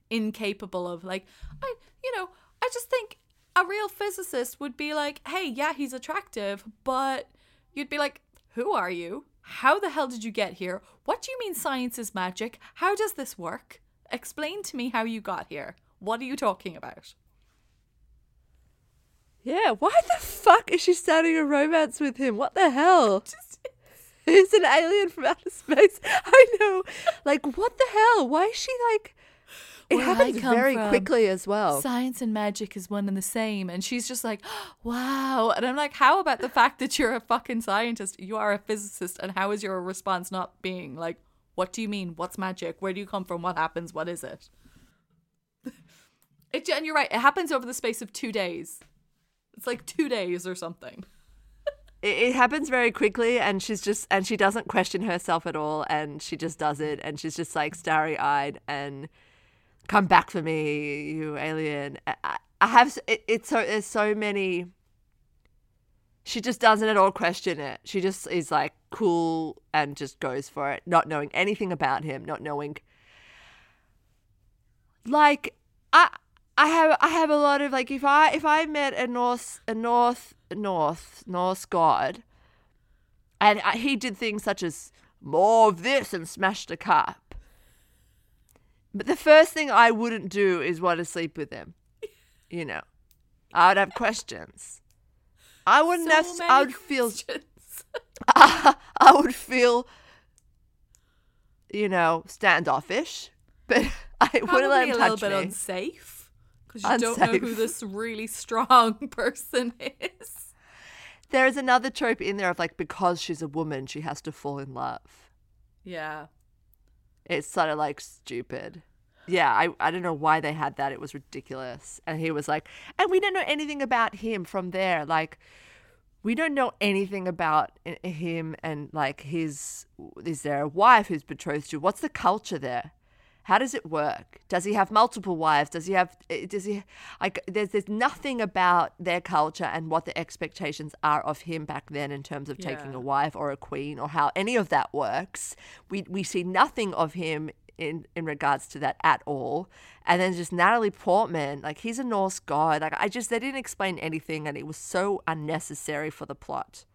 incapable of, like, I, you know, I just think a real physicist would be like, hey, yeah, he's attractive, but you'd be like, who are you? How the hell did you get here? What do you mean science is magic? How does this work? Explain to me how you got here. What are you talking about? Yeah, why the fuck is she starting a romance with him? What the hell? He's an alien from outer space. I know. Like, what the hell? Why is she like? It happens very from, quickly as well. Science and magic is one and the same. And she's just like, wow. And I'm like, how about the fact that you're a fucking scientist? You are a physicist. And how is your response not being like, what do you mean? What's magic? Where do you come from? What happens? What is it? it and you're right. It happens over the space of two days. It's like two days or something. it, it happens very quickly and she's just and she doesn't question herself at all and she just does it and she's just like starry-eyed and come back for me you alien. I, I- have it, it's so there's so many she just doesn't at all question it. She just is like cool and just goes for it not knowing anything about him not knowing like i i have i have a lot of like if i if i met a north a north north norse god and I, he did things such as more of this and smashed a cup but the first thing i wouldn't do is want to sleep with him you know i would have questions i wouldn't So have i would feel questions. I would feel, you know, standoffish, but I wouldn't let him a little bit me. unsafe because you don't know who this really strong person is. there is another trope in there of like because she's a woman, she has to fall in love. Yeah. It's sort of like stupid. Yeah, I, I don't know why they had that. It was ridiculous. And he was like, and we don't know anything about him from there. Like, we don't know anything about him and like his. Is there a wife who's betrothed to? What's the culture there? How does it work? Does he have multiple wives? Does he have? eh, Does he like? There's there's nothing about their culture and what the expectations are of him back then in terms of taking a wife or a queen or how any of that works. We we see nothing of him in in regards to that at all. And then just Natalie Portman, like he's a Norse god. Like I just they didn't explain anything, and it was so unnecessary for the plot.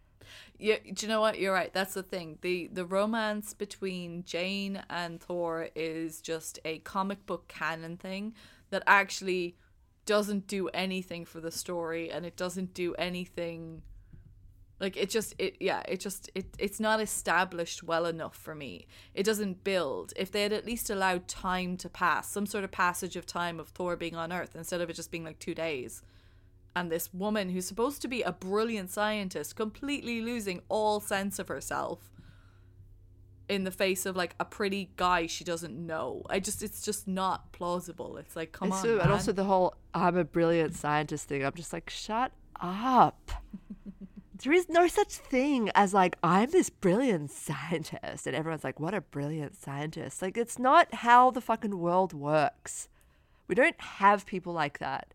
Yeah, do you know what? You're right. That's the thing. the The romance between Jane and Thor is just a comic book canon thing that actually doesn't do anything for the story, and it doesn't do anything. Like it just it yeah it just it it's not established well enough for me. It doesn't build. If they had at least allowed time to pass, some sort of passage of time of Thor being on Earth instead of it just being like two days, and this woman who's supposed to be a brilliant scientist completely losing all sense of herself in the face of like a pretty guy she doesn't know. I just it's just not plausible. It's like come And on, so- and also the whole I'm a brilliant scientist thing. I'm just like, shut up. There is no such thing as like I'm this brilliant scientist, and everyone's like, what a brilliant scientist. Like it's not how the fucking world works. We don't have people like that.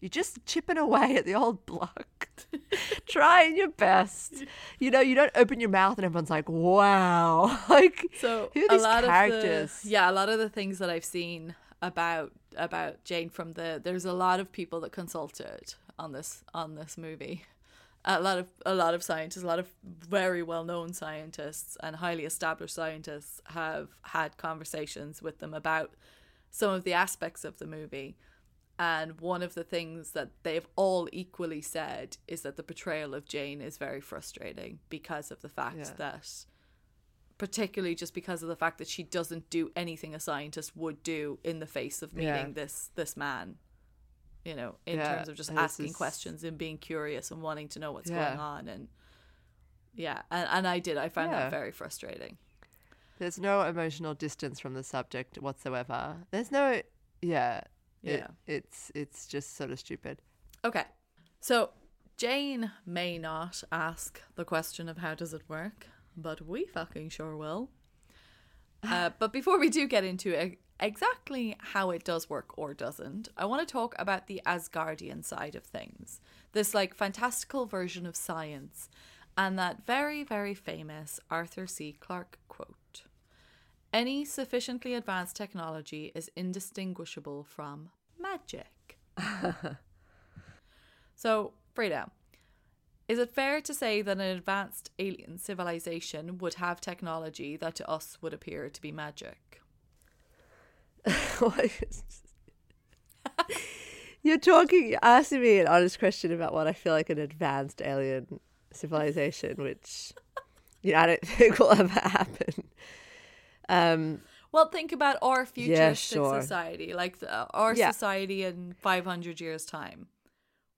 You're just chipping away at the old block, trying your best. You know, you don't open your mouth and everyone's like, "Wow!" Like, so who are a these lot characters? of the yeah a lot of the things that i've seen about about jane from the there's a lot of people that consulted on this on this movie a lot of a lot of scientists a lot of very well known scientists and highly established scientists have had conversations with them about some of the aspects of the movie and one of the things that they've all equally said is that the portrayal of Jane is very frustrating because of the fact Yeah. that particularly just because of the fact that she doesn't do anything a scientist would do in the face of meeting Yeah. this this man you know in Yeah, terms of just asking this- questions and being curious and wanting to know what's Yeah. going on and yeah and, and i did i found Yeah. that very frustrating There's no emotional distance from the subject whatsoever. There's no, yeah, it- Yeah. it's it's just sort of stupid. Okay. So Jane may not ask the question of how does it work, but we fucking sure will. Uh, but before we do get into exactly how it does work or doesn't, I want to talk about the Asgardian side of things. This like fantastical version of science and that very, very famous Arthur C. Clarke quote. Any sufficiently advanced technology is indistinguishable from magic. So, Frida, is it fair to say that an advanced alien civilization would have technology that to us would appear to be magic? you're talking, you're asking me an honest question about what I feel like an advanced alien civilization, which you know, I don't think will ever happen. Um, Well, think about our futuristic sure. society, like the, our Yeah. society in 500 years' time.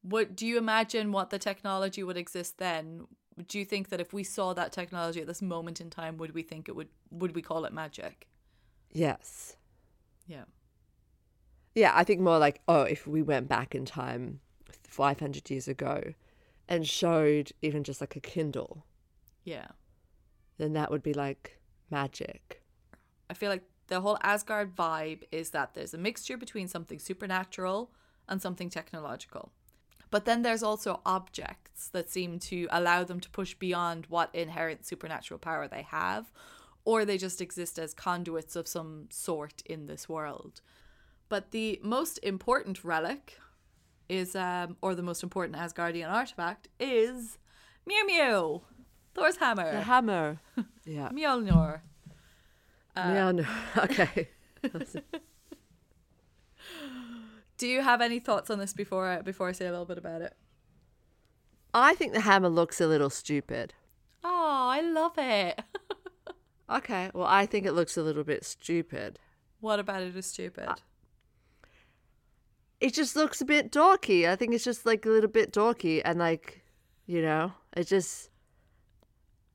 What do you imagine what the technology would exist then? Do you think that if we saw that technology at this moment in time, would we think it would would we call it magic? yes. Yeah. Yeah, I think more like, oh, if we went back in time 500 years ago and showed even just like a Kindle, Yeah. then that would be like magic. I feel like the whole Asgard vibe is that there's a mixture between something supernatural and something technological. But then there's also objects that seem to allow them to push beyond what inherent supernatural power they have, or they just exist as conduits of some sort in this world. But the most important relic is, um, or the most important Asgardian artifact is Mew Mew, Thor's hammer, The hammer. Yeah. Mjolnir. yeah, no. Okay. Do you have any thoughts on this before I, before I say a little bit about it? I think the hammer looks a little stupid. Oh, I love it. Okay, well, I think it looks a little bit stupid. what about it is stupid? Uh, it just looks a bit dorky. I think it's just like a little bit dorky and like, you know, it just,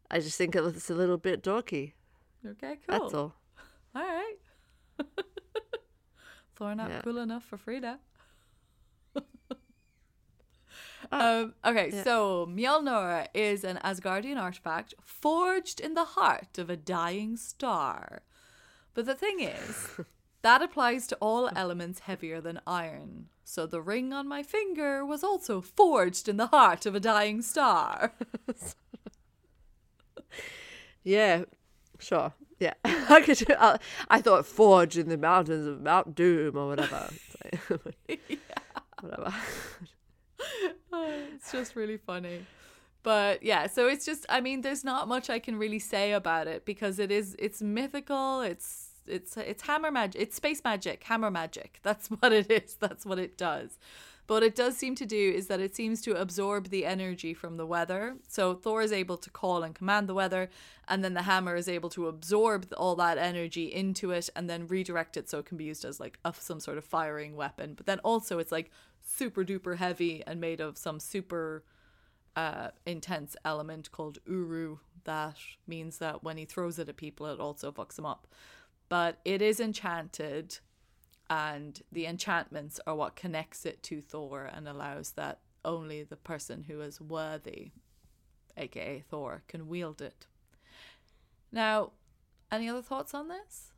I just think it looks a little bit dorky. okay, cool. That's all. All right. Thor not Yeah. cool enough for Frida. Um, okay, so Mjolnir is an Asgardian artifact forged in the heart of a dying star. But the thing is, that applies to all elements heavier than iron. So the ring on my finger was also forged in the heart of a dying star. Yeah, sure. Yeah, I could. do- I, I thought forge in the mountains of Mount Doom or whatever. Yeah, Whatever. It's just really funny but yeah, so it's just I mean, there's not much I can really say about it because it is it's mythical, it's it's it's hammer magic, it's space magic, hammer magic. That's what it is. That's what it does. But it does seem to do is that it seems to absorb the energy from the weather. So Thor is able to call and command the weather, and then the hammer is able to absorb all that energy into it and then redirect it so it can be used as like a, some sort of firing weapon. But then also it's like super duper heavy and made of some super uh, intense element called Uru that means that when he throws it at people, it also fucks them up. But it is enchanted, and the enchantments are what connects it to Thor and allows that only the person who is worthy, aka Thor, can wield it. Now, any other thoughts on this?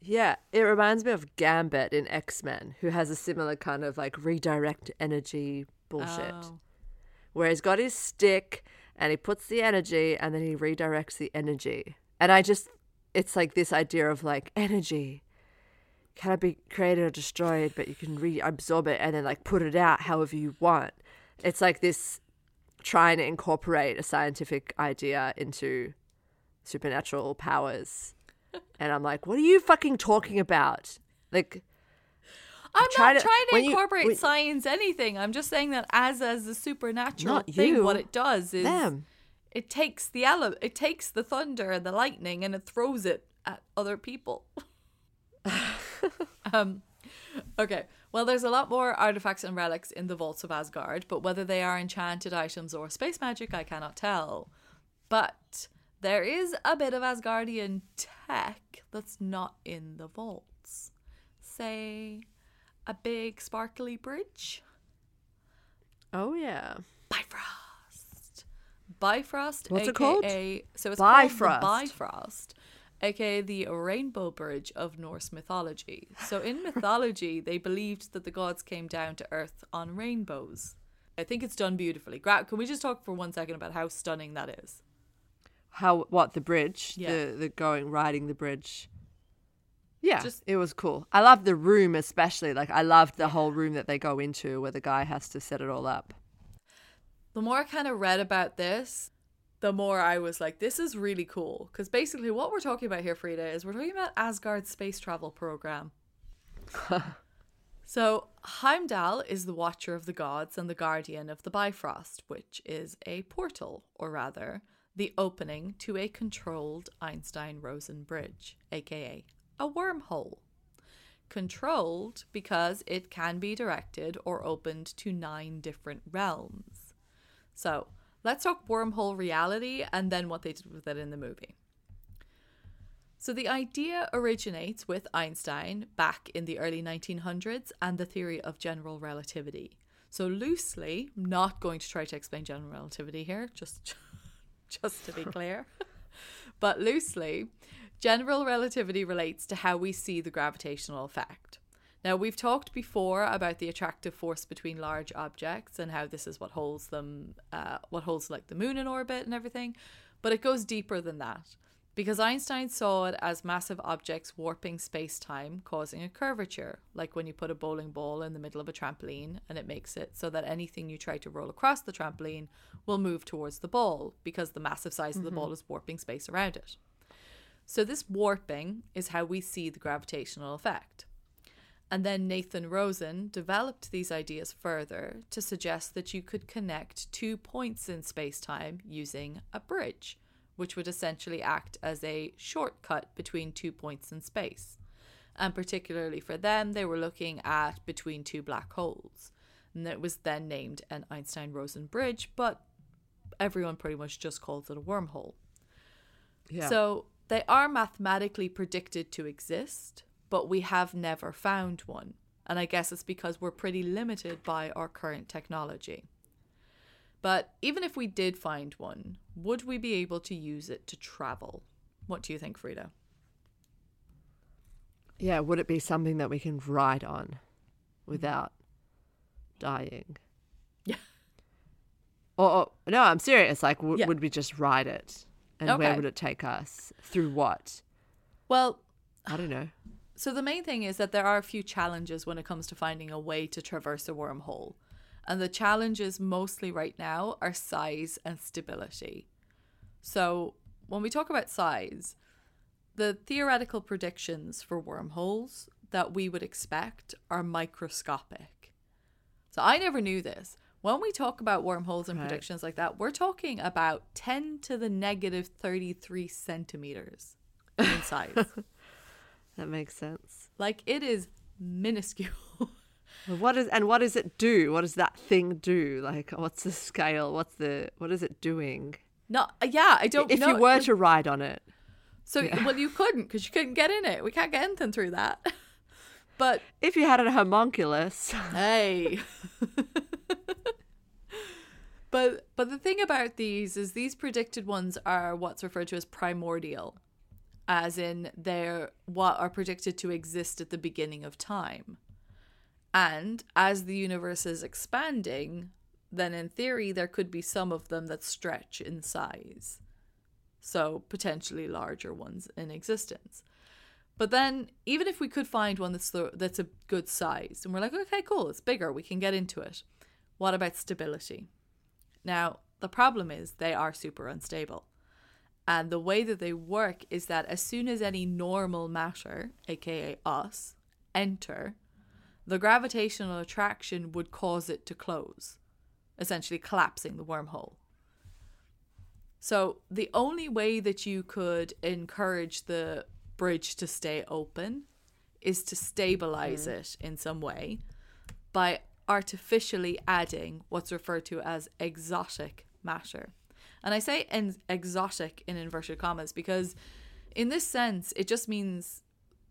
Yeah, it reminds me of Gambit in X Men, who has a similar kind of like redirect energy bullshit. Oh. Where he's got his stick and he puts the energy and then he redirects the energy. And I just, it's like this idea of like energy cannot be created or destroyed, but you can reabsorb it and then like put it out however you want. It's like this trying to incorporate a scientific idea into supernatural powers. And I'm like, what are you fucking talking about? Like, I'm Try not to- trying to you- incorporate when- science anything. I'm just saying that as as a supernatural thing, you, what it does is them. it takes the ele- it takes the thunder and the lightning and it throws it at other people. um okay. Well, there's a lot more artifacts and relics in the vaults of Asgard, but whether they are enchanted items or space magic, I cannot tell. But there is a bit of Asgardian tech that's not in the vaults. Say a big sparkly bridge. Oh, yeah. Bifrost. Bifrost. What's AKA, it called? So it's Bifrost. called Bifrost, aka the Rainbow Bridge of Norse mythology. So in mythology, they believed that the gods came down to Earth on rainbows. I think it's done beautifully. Gra- Can we just talk for one second about how stunning that is? How, what, the bridge? Yeah. The, the going, riding the bridge. Yeah, Just- it was cool. I loved the room, especially. Like, I loved the whole room that they go into where the guy has to set it all up. the more I kind of read about this, the more I was like, this is really cool. Because basically, what we're talking about here, Frida, is we're talking about Asgard's space travel program. so, Heimdall is the watcher of the gods and the guardian of the Bifrost, which is a portal, or rather, the opening to a controlled Einstein Rosen bridge, aka a wormhole. Controlled because it can be directed or opened to nine different realms. So let's talk wormhole reality and then what they did with it in the movie. So the idea originates with Einstein back in the early 1900s and the theory of general relativity. So loosely, not going to try to explain general relativity here, just just to be clear. but loosely, general relativity relates to how we see the gravitational effect. Now, we've talked before about the attractive force between large objects and how this is what holds them, uh, what holds like the moon in orbit and everything, but it goes deeper than that. Because Einstein saw it as massive objects warping space time, causing a curvature, like when you put a bowling ball in the middle of a trampoline and it makes it so that anything you try to roll across the trampoline will move towards the ball because the massive size of the ball is warping space around it. So, this warping is how we see the gravitational effect. And then Nathan Rosen developed these ideas further to suggest that you could connect two points in space time using a bridge, which would essentially act as a shortcut between two points in space. And particularly for them, they were looking at between two black holes. And it was then named an Einstein Rosen bridge, but everyone pretty much just calls it a wormhole. Yeah. So they are mathematically predicted to exist, but we have never found one. And I guess it's because we're pretty limited by our current technology. But even if we did find one, would we be able to use it to travel? What do you think, Frida? yeah, would it be something that we can ride on without dying? Yeah. Or, or no, I'm serious. Like, w- Yeah. would we just ride it? And where would it take us? Through what? Well, I don't know. So the main thing is that there are a few challenges when it comes to finding a way to traverse a wormhole. And the challenges mostly right now are size and stability. So, when we talk about size, the theoretical predictions for wormholes that we would expect are microscopic. So, I never knew this. When we talk about wormholes and Right. predictions like that, we're talking about 10 to the negative 33 centimeters in size. That makes sense. like, it is minuscule. What is and what does it do? What does that thing do? Like, what's the scale? What's the what is it doing? No, uh, yeah, I don't if know. you were to ride on it, So, well, you couldn't because you couldn't get in it. We can't get anything through that. But if you had a homunculus, hey. but but the thing about these is these predicted ones are what's referred to as primordial, as in they're what are predicted to exist at the beginning of time. And as the universe is expanding, then in theory there could be some of them that stretch in size. So potentially larger ones in existence. But then, even if we could find one that's that's a good size, and we're like, okay, cool, it's bigger, we can get into it. What about stability? Now, the problem is they are super unstable. And the way that they work is that as soon as any normal matter, aka us, enter, the gravitational attraction would cause it to close, essentially collapsing the wormhole. So the only way that you could encourage the bridge to stay open is to stabilize mm-hmm. it in some way by artificially adding what's referred to as exotic matter. And I say en- exotic in inverted commas because in this sense it just means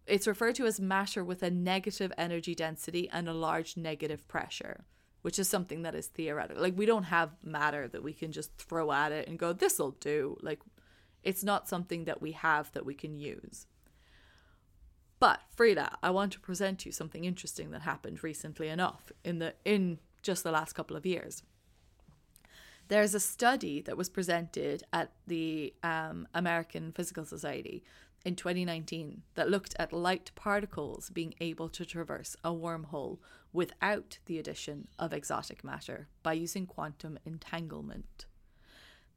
it's referred to as matter with a negative energy density and a large negative pressure, which is something that is theoretical. Like we don't have matter that we can just throw at it and go, this'll do. Like it's not something that we have that we can use. But Frida, I want to present you something interesting that happened recently enough in the in just the last couple of years. There's a study that was presented at the um, American Physical Society in 2019 that looked at light particles being able to traverse a wormhole without the addition of exotic matter by using quantum entanglement.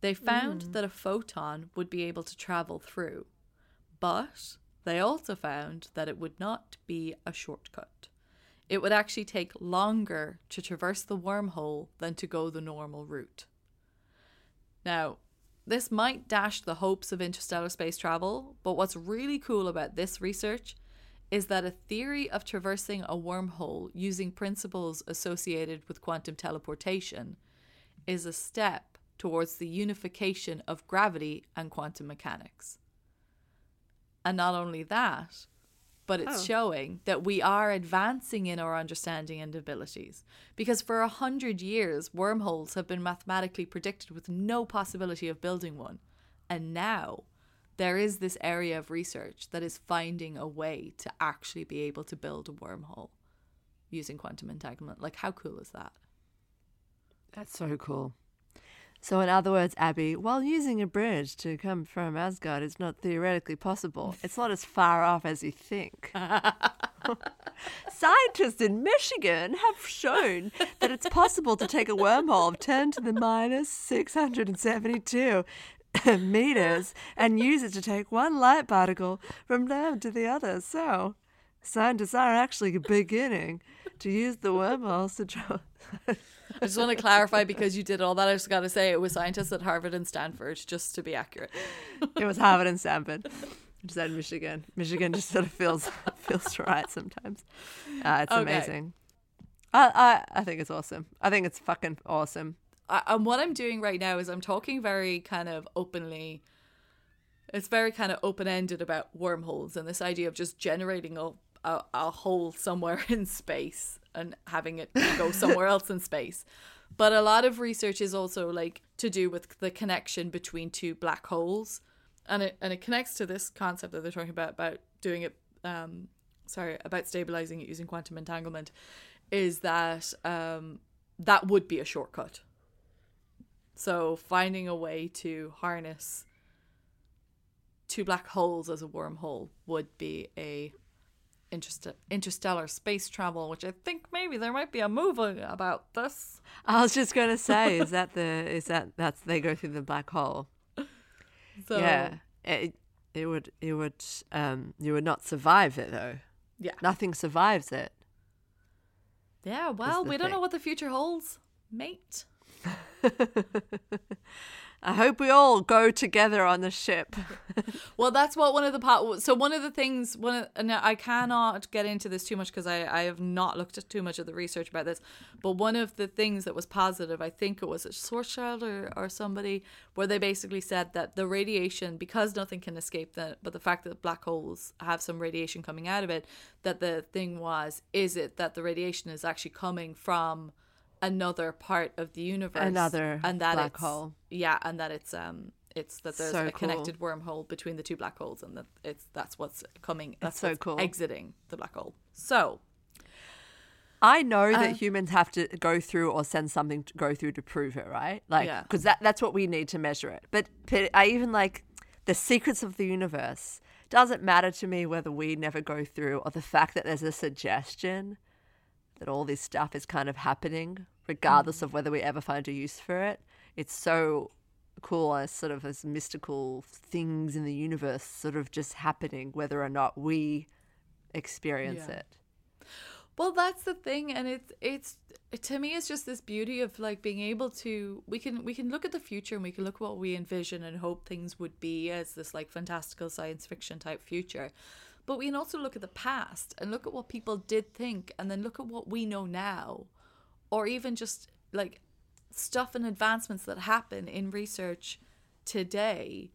They found that a photon would be able to travel through, but they also found that it would not be a shortcut. It would actually take longer to traverse the wormhole than to go the normal route. Now, this might dash the hopes of interstellar space travel, but what's really cool about this research is that a theory of traversing a wormhole using principles associated with quantum teleportation is a step towards the unification of gravity and quantum mechanics. And not only that, but it's Oh. showing that we are advancing in our understanding and abilities. Because for a hundred years, wormholes have been mathematically predicted with no possibility of building one. And now there is this area of research that is finding a way to actually be able to build a wormhole using quantum entanglement. Like, how cool is that? that's so cool. So, in other words, Abby, while using a bridge to come from Asgard is not theoretically possible, it's not as far off as you think. Scientists in Michigan have shown that it's possible to take a wormhole of 10 to the minus 672 meters and use it to take one light particle from them to the other. So, scientists are actually beginning to use the wormholes to travel. I just want to clarify because you did all that. I just got to say it was scientists at Harvard and Stanford, just to be accurate. it was Harvard and Stanford. I said Michigan. Michigan just sort of feels feels right sometimes. Uh, it's Okay. amazing. I, I I think it's awesome. I think it's fucking awesome. I, and what I'm doing right now is I'm talking very kind of openly. It's very kind of open ended about wormholes and this idea of just generating a, a a hole somewhere in space and having it go somewhere else in space. But a lot of research is also like to do with the connection between two black holes, and it and it connects to this concept that they're talking about about doing it. Um, sorry, about stabilizing it using quantum entanglement, is that um, that would be a shortcut. So finding a way to harness two black holes as a wormhole would be a interst- interstellar space travel, which I think maybe there might be a movie about this. I was just going to say, is that the is that that's they go through the black hole? So, yeah, it it would it would um you would not survive it though. yeah, Nothing survives it. yeah. Well, we don't know what the future holds, mate. I hope we all go together on the ship. Well, that's what one of the part. so one of the things one of, and I cannot get into this too much because I I have not looked at too much of the research about this. But one of the things that was positive, I think it was a Schwarzschild or or somebody, where they basically said that the radiation because nothing can escape that, but the fact that black holes have some radiation coming out of it, that the thing was is it that the radiation is actually coming from another part of the universe Another and that black hole. yeah and that it's um it's that there's So a cool. connected wormhole between the two black holes and that it's that's what's coming that's so what's cool. exiting the black hole so I know Uh, that humans have to go through or send something to go through to prove it, right? Like, Yeah. because that, that's what we need to measure it. But, but I even like the secrets of the universe. Doesn't matter to me whether we never go through or the fact that there's a suggestion that all this stuff is kind of happening, regardless of mm. whether we ever find a use for it. It's so cool as sort of as mystical things in the universe sort of just happening, whether or not we experience Yeah. it. well that's the thing and it's it's to me it's just this beauty of like being able to we can we can look at the future and we can look at what we envision and hope things would be as this like fantastical science fiction type future but we can also look at the past and look at what people did think and then look at what we know now or even just like stuff and advancements that happen in research today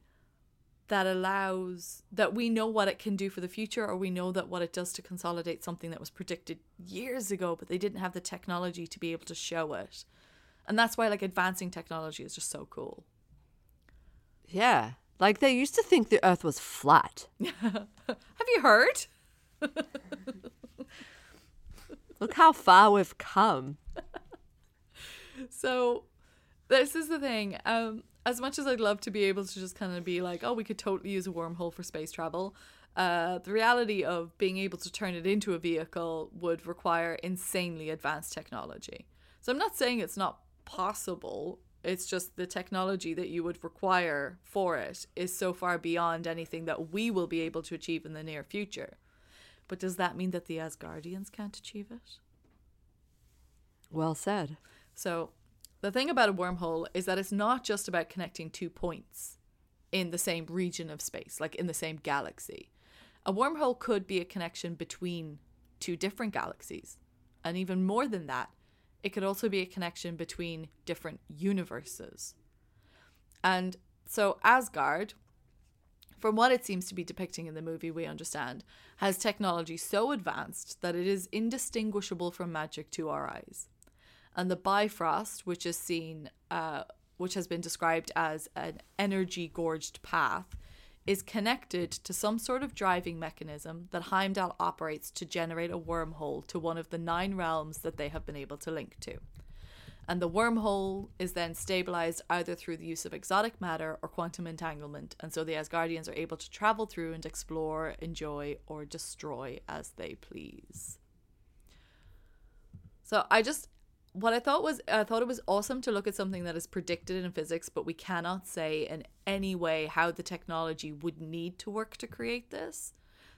that allows that we know what it can do for the future or we know that what it does to consolidate something that was predicted years ago but they didn't have the technology to be able to show it and that's why like advancing technology is just so cool Yeah. Like they used to think the earth was flat. have you heard Look how far we've come. So this is the thing. Um, as much as I'd love to be able to just kind of be like, oh, we could totally use a wormhole for space travel. Uh, the reality of being able to turn it into a vehicle would require insanely advanced technology. So I'm not saying it's not possible. It's just the technology that you would require for it is so far beyond anything that we will be able to achieve in the near future. But does that mean that the Asgardians can't achieve it? Well said. So, the thing about a wormhole is that it's not just about connecting two points in the same region of space, like in the same galaxy. A wormhole could be a connection between two different galaxies. And even more than that, it could also be a connection between different universes. And so, Asgard, from what it seems to be depicting in the movie, we understand, has technology so advanced that it is indistinguishable from magic to our eyes and the Bifrost, which is seen, uh, which has been described as an energy gorged path, is connected to some sort of driving mechanism that Heimdall operates to generate a wormhole to one of the nine realms that they have been able to link to. And the wormhole is then stabilized either through the use of exotic matter or quantum entanglement, and so the Asgardians are able to travel through and explore, enjoy, or destroy as they please. So I just what I thought was I thought it was awesome to look at something that is predicted in physics, but we cannot say in any way how the technology would need to work to create this.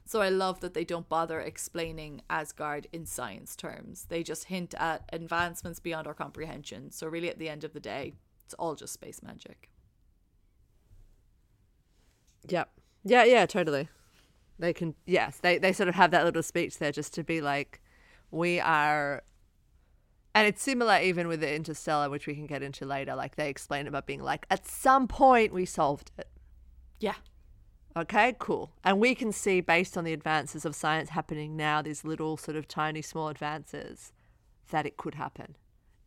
So I love that they don't bother explaining Asgard in science terms. They just hint at advancements beyond our comprehension. So really at the end of the day, it's all just space magic. Yep. Yeah, yeah, totally. They can yes, they they sort of have that little speech there just to be like we are and it's similar even with the interstellar which we can get into later like they explain about being like at some point we solved it Yeah. okay cool and we can see based on the advances of science happening now these little sort of tiny small advances that it could happen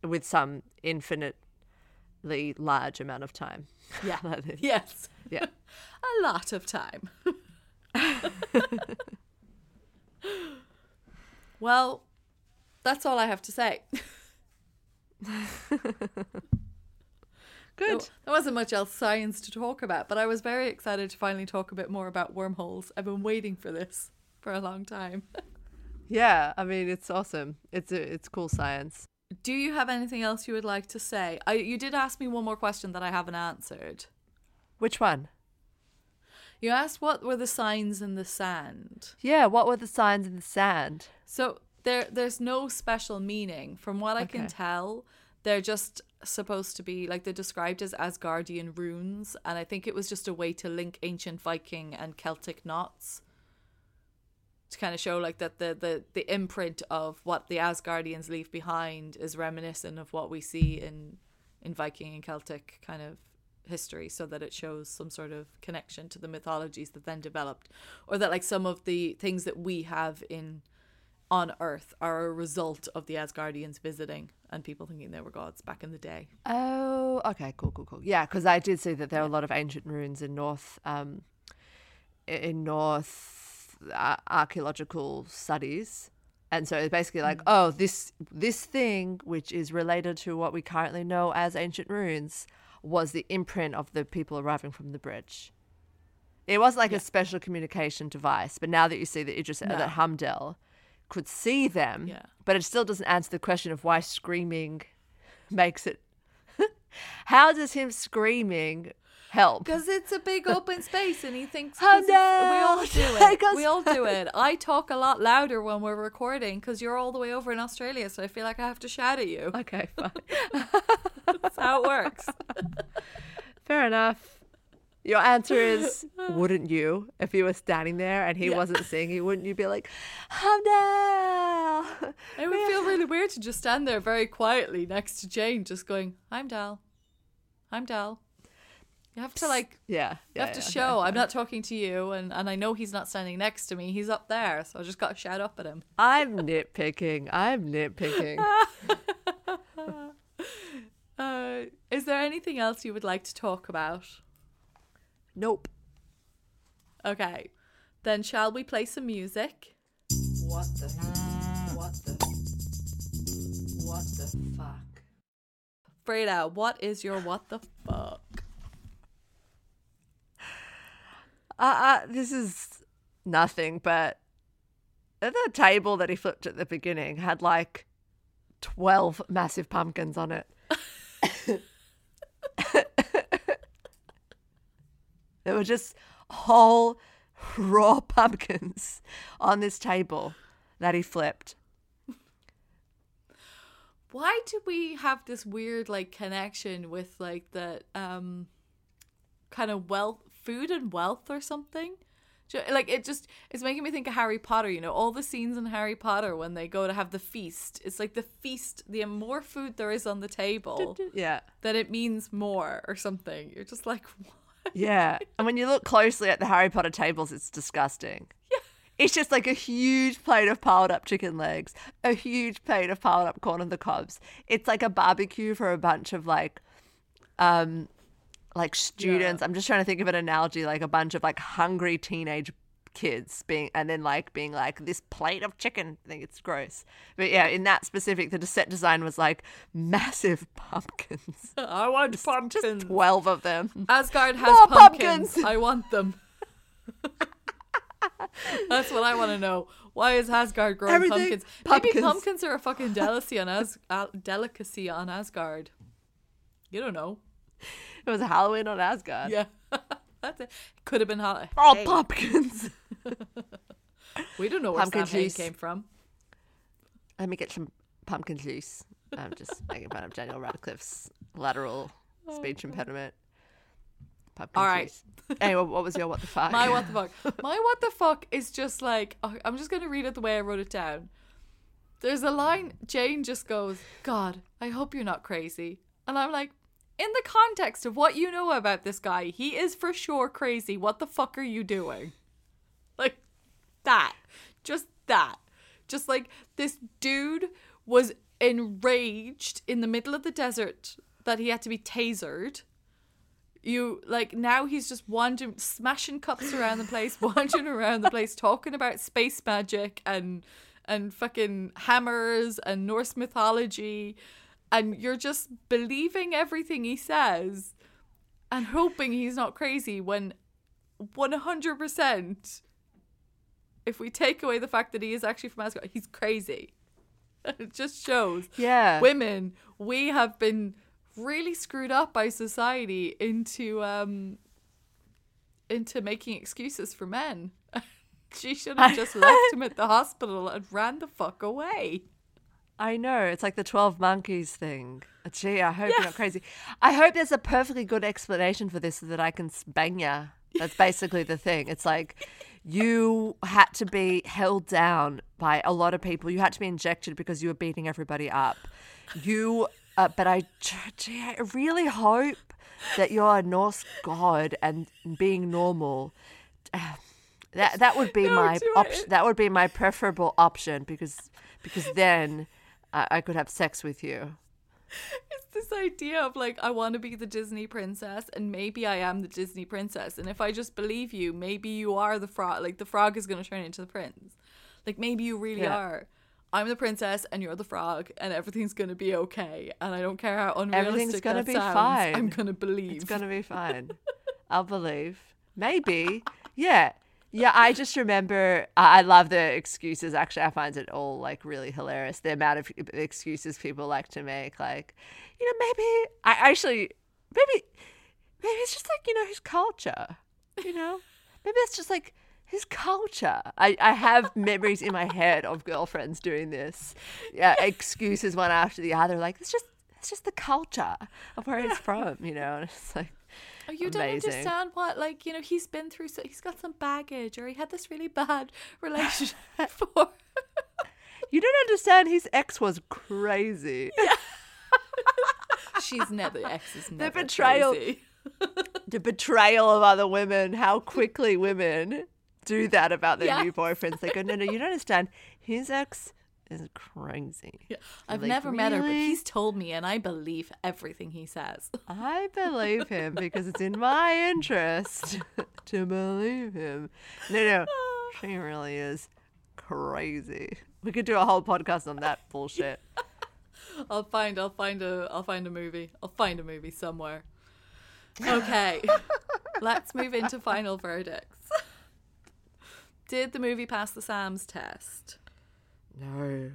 with some infinitely large amount of time Yeah. Yes. yeah A lot of time. well, that's all I have to say. good There wasn't much else science to talk about, but I was very excited to finally talk a bit more about wormholes. I've been waiting for this for a long time. Yeah, I mean it's awesome. It's a, it's cool science. Do you have anything else you would like to say? I, you did ask me one more question that I haven't answered. Which one? You asked what were the signs in the sand. Yeah, what were the signs in the sand? So there there's no special meaning. From what I can tell, they're just supposed to be like they're described as Asgardian runes, and I think it was just a way to link ancient Viking and Celtic knots. To kind of show like that the, the the imprint of what the Asgardians leave behind is reminiscent of what we see in in Viking and Celtic kind of history so that it shows some sort of connection to the mythologies that then developed or that like some of the things that we have in on earth are a result of the Asgardians visiting and people thinking they were gods back in the day. Oh, okay, cool, cool, cool. Yeah, because I did see that there are a lot of ancient ruins in North, um, in North uh, archaeological studies, and so it's basically like, oh, this this thing which is related to what we currently know as ancient ruins was the imprint of the people arriving from the bridge. It wasn't like a special communication device, but now that you see that Idris No. that Heimdall could see them, Yeah. but it still doesn't answer the question of why screaming makes it. How does him screaming help? Because it's a big open space and he thinks Oh, it's- we all do it. We all do it. I talk a lot louder when we're recording because you're all the way over in Australia, so I feel like I have to shout at you. Okay, fine. That's how it works. Fair enough. Your answer is, wouldn't you? If you were standing there and he Yeah. wasn't seeing you, wouldn't you be like, Heimdall? It would feel really weird to just stand there very quietly next to Jane, just going, "I'm Dal, I'm Dal." You have to like Yeah. You have to yeah, show. I'm not talking to you, and, and I know he's not standing next to me. He's up there, so I just got to shout up at him. I'm nitpicking. I'm nitpicking. Uh, is there anything else you would like to talk about? Nope. Okay, then shall we play some music? What the? What the? What the fuck? Frida, what is your what the fuck? Uh, uh, this is nothing, but the table that he flipped at the beginning had like 12 massive pumpkins on it. there were just whole raw pumpkins on this table that he flipped. Why do we have this weird like connection with like the um kind of wealth, food and wealth or something? Like it just it's making me think of Harry Potter. You know, all the scenes in Harry Potter when they go to have the feast. It's like the feast. The more food there is on the table, Yeah. then it means more or something. You're just like, what? Yeah. And when you look closely at the Harry Potter tables, it's disgusting. Yeah. It's just like a huge plate of piled up chicken legs, a huge plate of piled up corn on the cobs. It's like a barbecue for a bunch of like, um, like students. I'm just trying to think of an analogy, like a bunch of like hungry teenage kids being, and then like being like this plate of chicken. I think it's gross. But yeah, in that specific, the set design was like massive pumpkins, I want just pumpkins. twelve of them. Asgard has More pumpkins. pumpkins. I want them. That's what I want to know. Why is Asgard growing Everything pumpkins? Maybe pumpkins. pumpkins are a fucking delicacy on As- uh, delicacy on Asgard. You don't know. It was Halloween on Asgard. Yeah, that's it. Could have been Halloween. All Hey, pumpkins. we don't know where Pumpkin Samhain juice. came from. Let me get some pumpkin juice. I'm just making fun of Daniel Radcliffe's lateral oh, speech impediment. Pumpkin All right. juice. Anyway, what was your what the fuck? My what the fuck? My what the fuck is just like oh, I'm just gonna read it the way I wrote it down. There's a line Jane just goes, God, I hope you're not crazy. And I'm like, in the context of what you know about this guy, he is for sure crazy. What the fuck are you doing? That. Just that. Just like this dude was enraged in the middle of the desert that he had to be tasered you like now he's just wandering smashing cups around the place wandering around the place talking about space magic and and fucking hammers and norse mythology and you're just believing everything he says and hoping he's not crazy when 100% if we take away the fact that he is actually from Asgard, he's crazy. it just shows Yeah. women we have been really screwed up by society into um into making excuses for men. she should have just left him at the hospital and ran the fuck away. I know. It's like the 12 monkeys thing. Gee, I hope you're not crazy. I hope there's a perfectly good explanation for this so that I can bang ya. That's basically the thing. It's like you had to be held down by a lot of people. You had to be injected because you were beating everybody up. You, uh, but I, gee, I really hope that you're a Norse god and being normal. That that would be No, my option. That would be my preferable option because because then I, I could have sex with you. It's this idea of like I want to be the Disney princess and maybe I am the Disney princess and if I just believe you, maybe you are the frog. Like the frog is going to turn into the prince. Like maybe you really Yeah. are. I'm the princess and you're the frog and everything's going to be okay and I don't care how unrealistic Everything's gonna be sounds. fine. I'm going to believe. It's gonna be fine. I'll believe. Maybe. Yeah. Yeah, I just remember. I love the excuses. Actually, I find it all like really hilarious. The amount of excuses people like to make, like, you know, maybe I actually, maybe, maybe it's just like you know his culture. You know, maybe it's just like his culture. I, I have memories in my head of girlfriends doing this. Yeah, excuses one after the other. Like it's just it's just the culture of where he's from. You know, and it's like. Oh, you don't understand what like you know he's been through so he's got some baggage or he had this really bad relationship before. You don't understand. His ex was crazy. Yeah. She's never the ex is never betrayal. crazy. the betrayal of other women. How quickly women do that about their Yeah. new boyfriends. They go, no, no, you don't understand. His ex is crazy. Yeah. I've like, never met her, but he's told me, and I believe everything he says. I believe him because it's in my interest to believe him. No, no, she really is crazy. We could do a whole podcast on that bullshit. I'll find, I'll find a, I'll find a movie. I'll find a movie somewhere. Okay, let's move into final verdicts. Did the movie pass the Sam's test? No.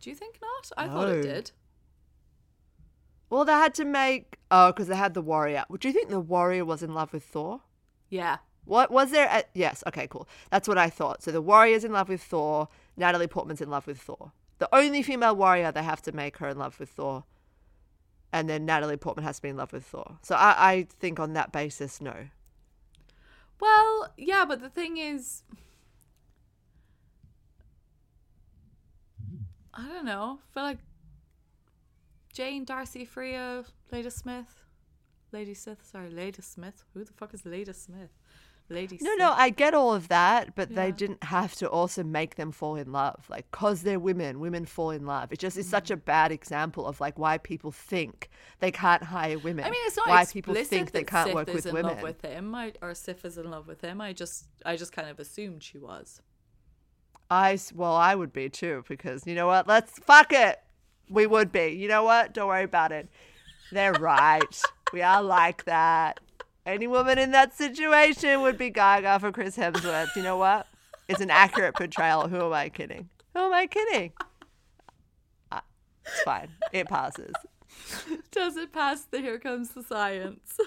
Do you think not? I thought it did. Well, they had to make oh, because they had the warrior. Do you think the warrior was in love with Thor? Yeah. What was there? A, yes. Okay. Cool. That's what I thought. So the warrior's in love with Thor. Natalie Portman's in love with Thor. The only female warrior they have to make her in love with Thor, and then Natalie Portman has to be in love with Thor. So I, I think on that basis, no. Well, yeah, but the thing is, I don't know. I feel like Jane, Darcy, Freya, Lady Smith, Lady Smith. Sorry, Lady Smith. Who the fuck is Lady Smith? Lady. No, Smith. no, I get all of that, but they didn't have to also make them fall in love. Like, cause they're women, women fall in love. It just is such a mm. bad example of like why people think they can't hire women. I mean, it's not why people think they that can't Sif work is with in women. love with him, I, or Sif is in love with him. I just, I just kind of assumed she was. I well, I would be too because you know what? Let's fuck it. We would be. You know what? Don't worry about it. They're right. we are like that. Any woman in that situation would be Gaga for Chris Hemsworth. You know what? It's an accurate portrayal. Who am I kidding? Who am I kidding? Uh, it's fine. It passes. Does it pass the Here Comes the Science?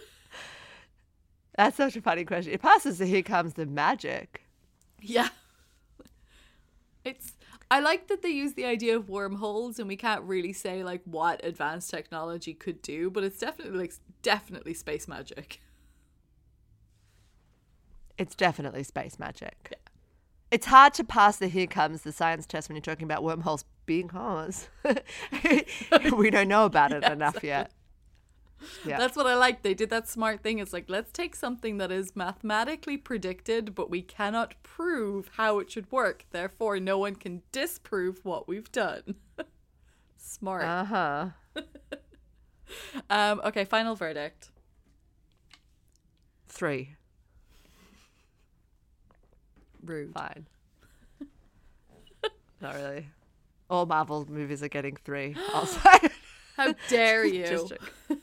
That's such a funny question. It passes. The here comes the magic. Yeah. It's I like that they use the idea of wormholes and we can't really say like what advanced technology could do, but it's definitely like definitely space magic. It's definitely space magic. It's hard to pass the here comes the science test when you're talking about wormholes because we don't know about it enough yet. Yeah. That's what I like. They did that smart thing. It's like let's take something that is mathematically predicted, but we cannot prove how it should work. Therefore, no one can disprove what we've done. smart. Uh huh. um okay, final verdict. Three. Rude. Fine. Not really. All Marvel movies are getting three. I'll say. How dare you?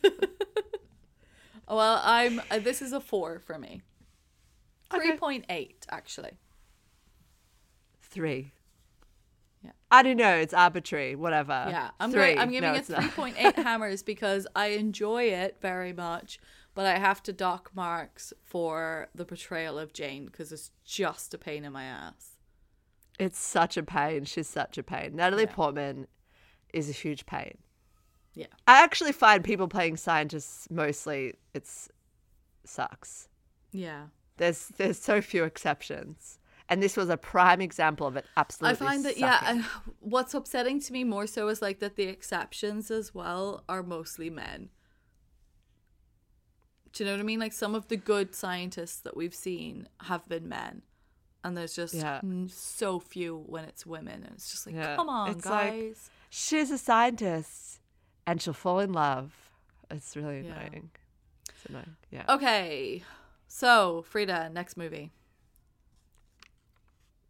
Well, I'm. Uh, this is a four for me. Okay. Three point eight, actually. three. Yeah. I don't know. It's arbitrary. Whatever. Yeah, I'm three. Gonna, I'm giving No, it 3.8 hammers because I enjoy it very much, but I have to dock marks for the portrayal of Jane because it's just a pain in my ass. It's such a pain. She's such a pain. Natalie Yeah. Portman is a huge pain. Yeah. I actually find people playing scientists mostly it's sucks. Yeah. There's there's so few exceptions, and this was a prime example of it. Absolutely, I find that sucking. yeah, and what's upsetting to me more so is like that the exceptions as well are mostly men. Do you know what I mean? Like some of the good scientists that we've seen have been men, and there's just Yeah. so few when it's women, and it's just like, Yeah. come on, It's like- guys. she's a scientist, and she'll fall in love. It's really Yeah. annoying. It's annoying. Yeah. Okay, so Frida, next movie.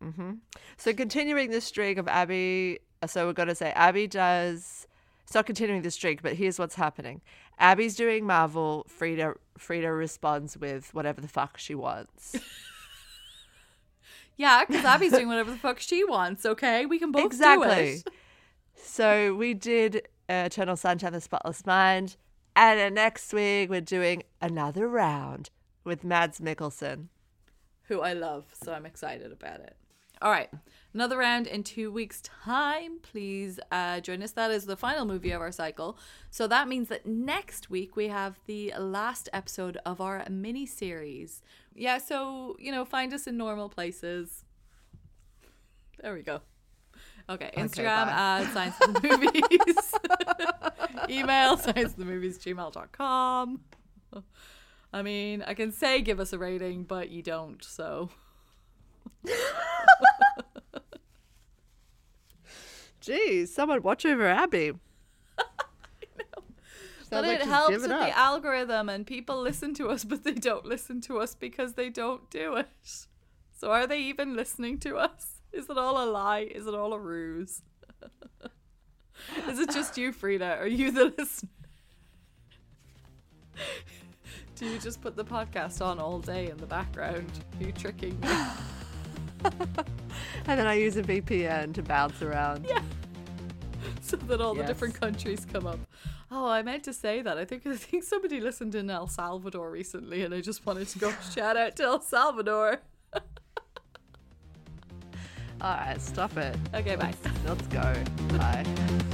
Mm-hmm. So continuing the streak of Abby, uh, so we're gonna say Abby does. It's not continuing the streak, but here's what's happening. Abby's doing Marvel. Frida Frida responds with whatever the fuck she wants. Yeah, because Abby's doing whatever the fuck she wants. Okay, we can both do exactly. So we did Eternal Sunshine of the Spotless Mind, and then next week we're doing another round with Mads Mikkelsen. who I love, so I'm excited about it. All right, another round in two weeks' time. Please uh, join us. That is the final movie of our cycle. So that means that next week we have the last episode of our mini series. Yeah, so you know, find us in normal places. There we go. Okay, Instagram at Science of the Movies. Email science of the movies gmail.com. I mean, I can say give us a rating, but you don't, so. Geez, someone watch over Abby. But like it helps with the algorithm, and people listen to us, but they don't listen to us because they don't do it. So are they even listening to us? Is it all a lie? Is it all a ruse? Is it just you, Frida? Are you the listener? Do you just put the podcast on all day in the background? Are you tricking me? And then I use a VPN to bounce around. Yeah. so that all the different countries come up. Oh, I meant to say that. I think I think somebody listened in El Salvador recently, and I just wanted to go shout out to El Salvador. All right, stop it. Okay, bye. Let's go. Bye.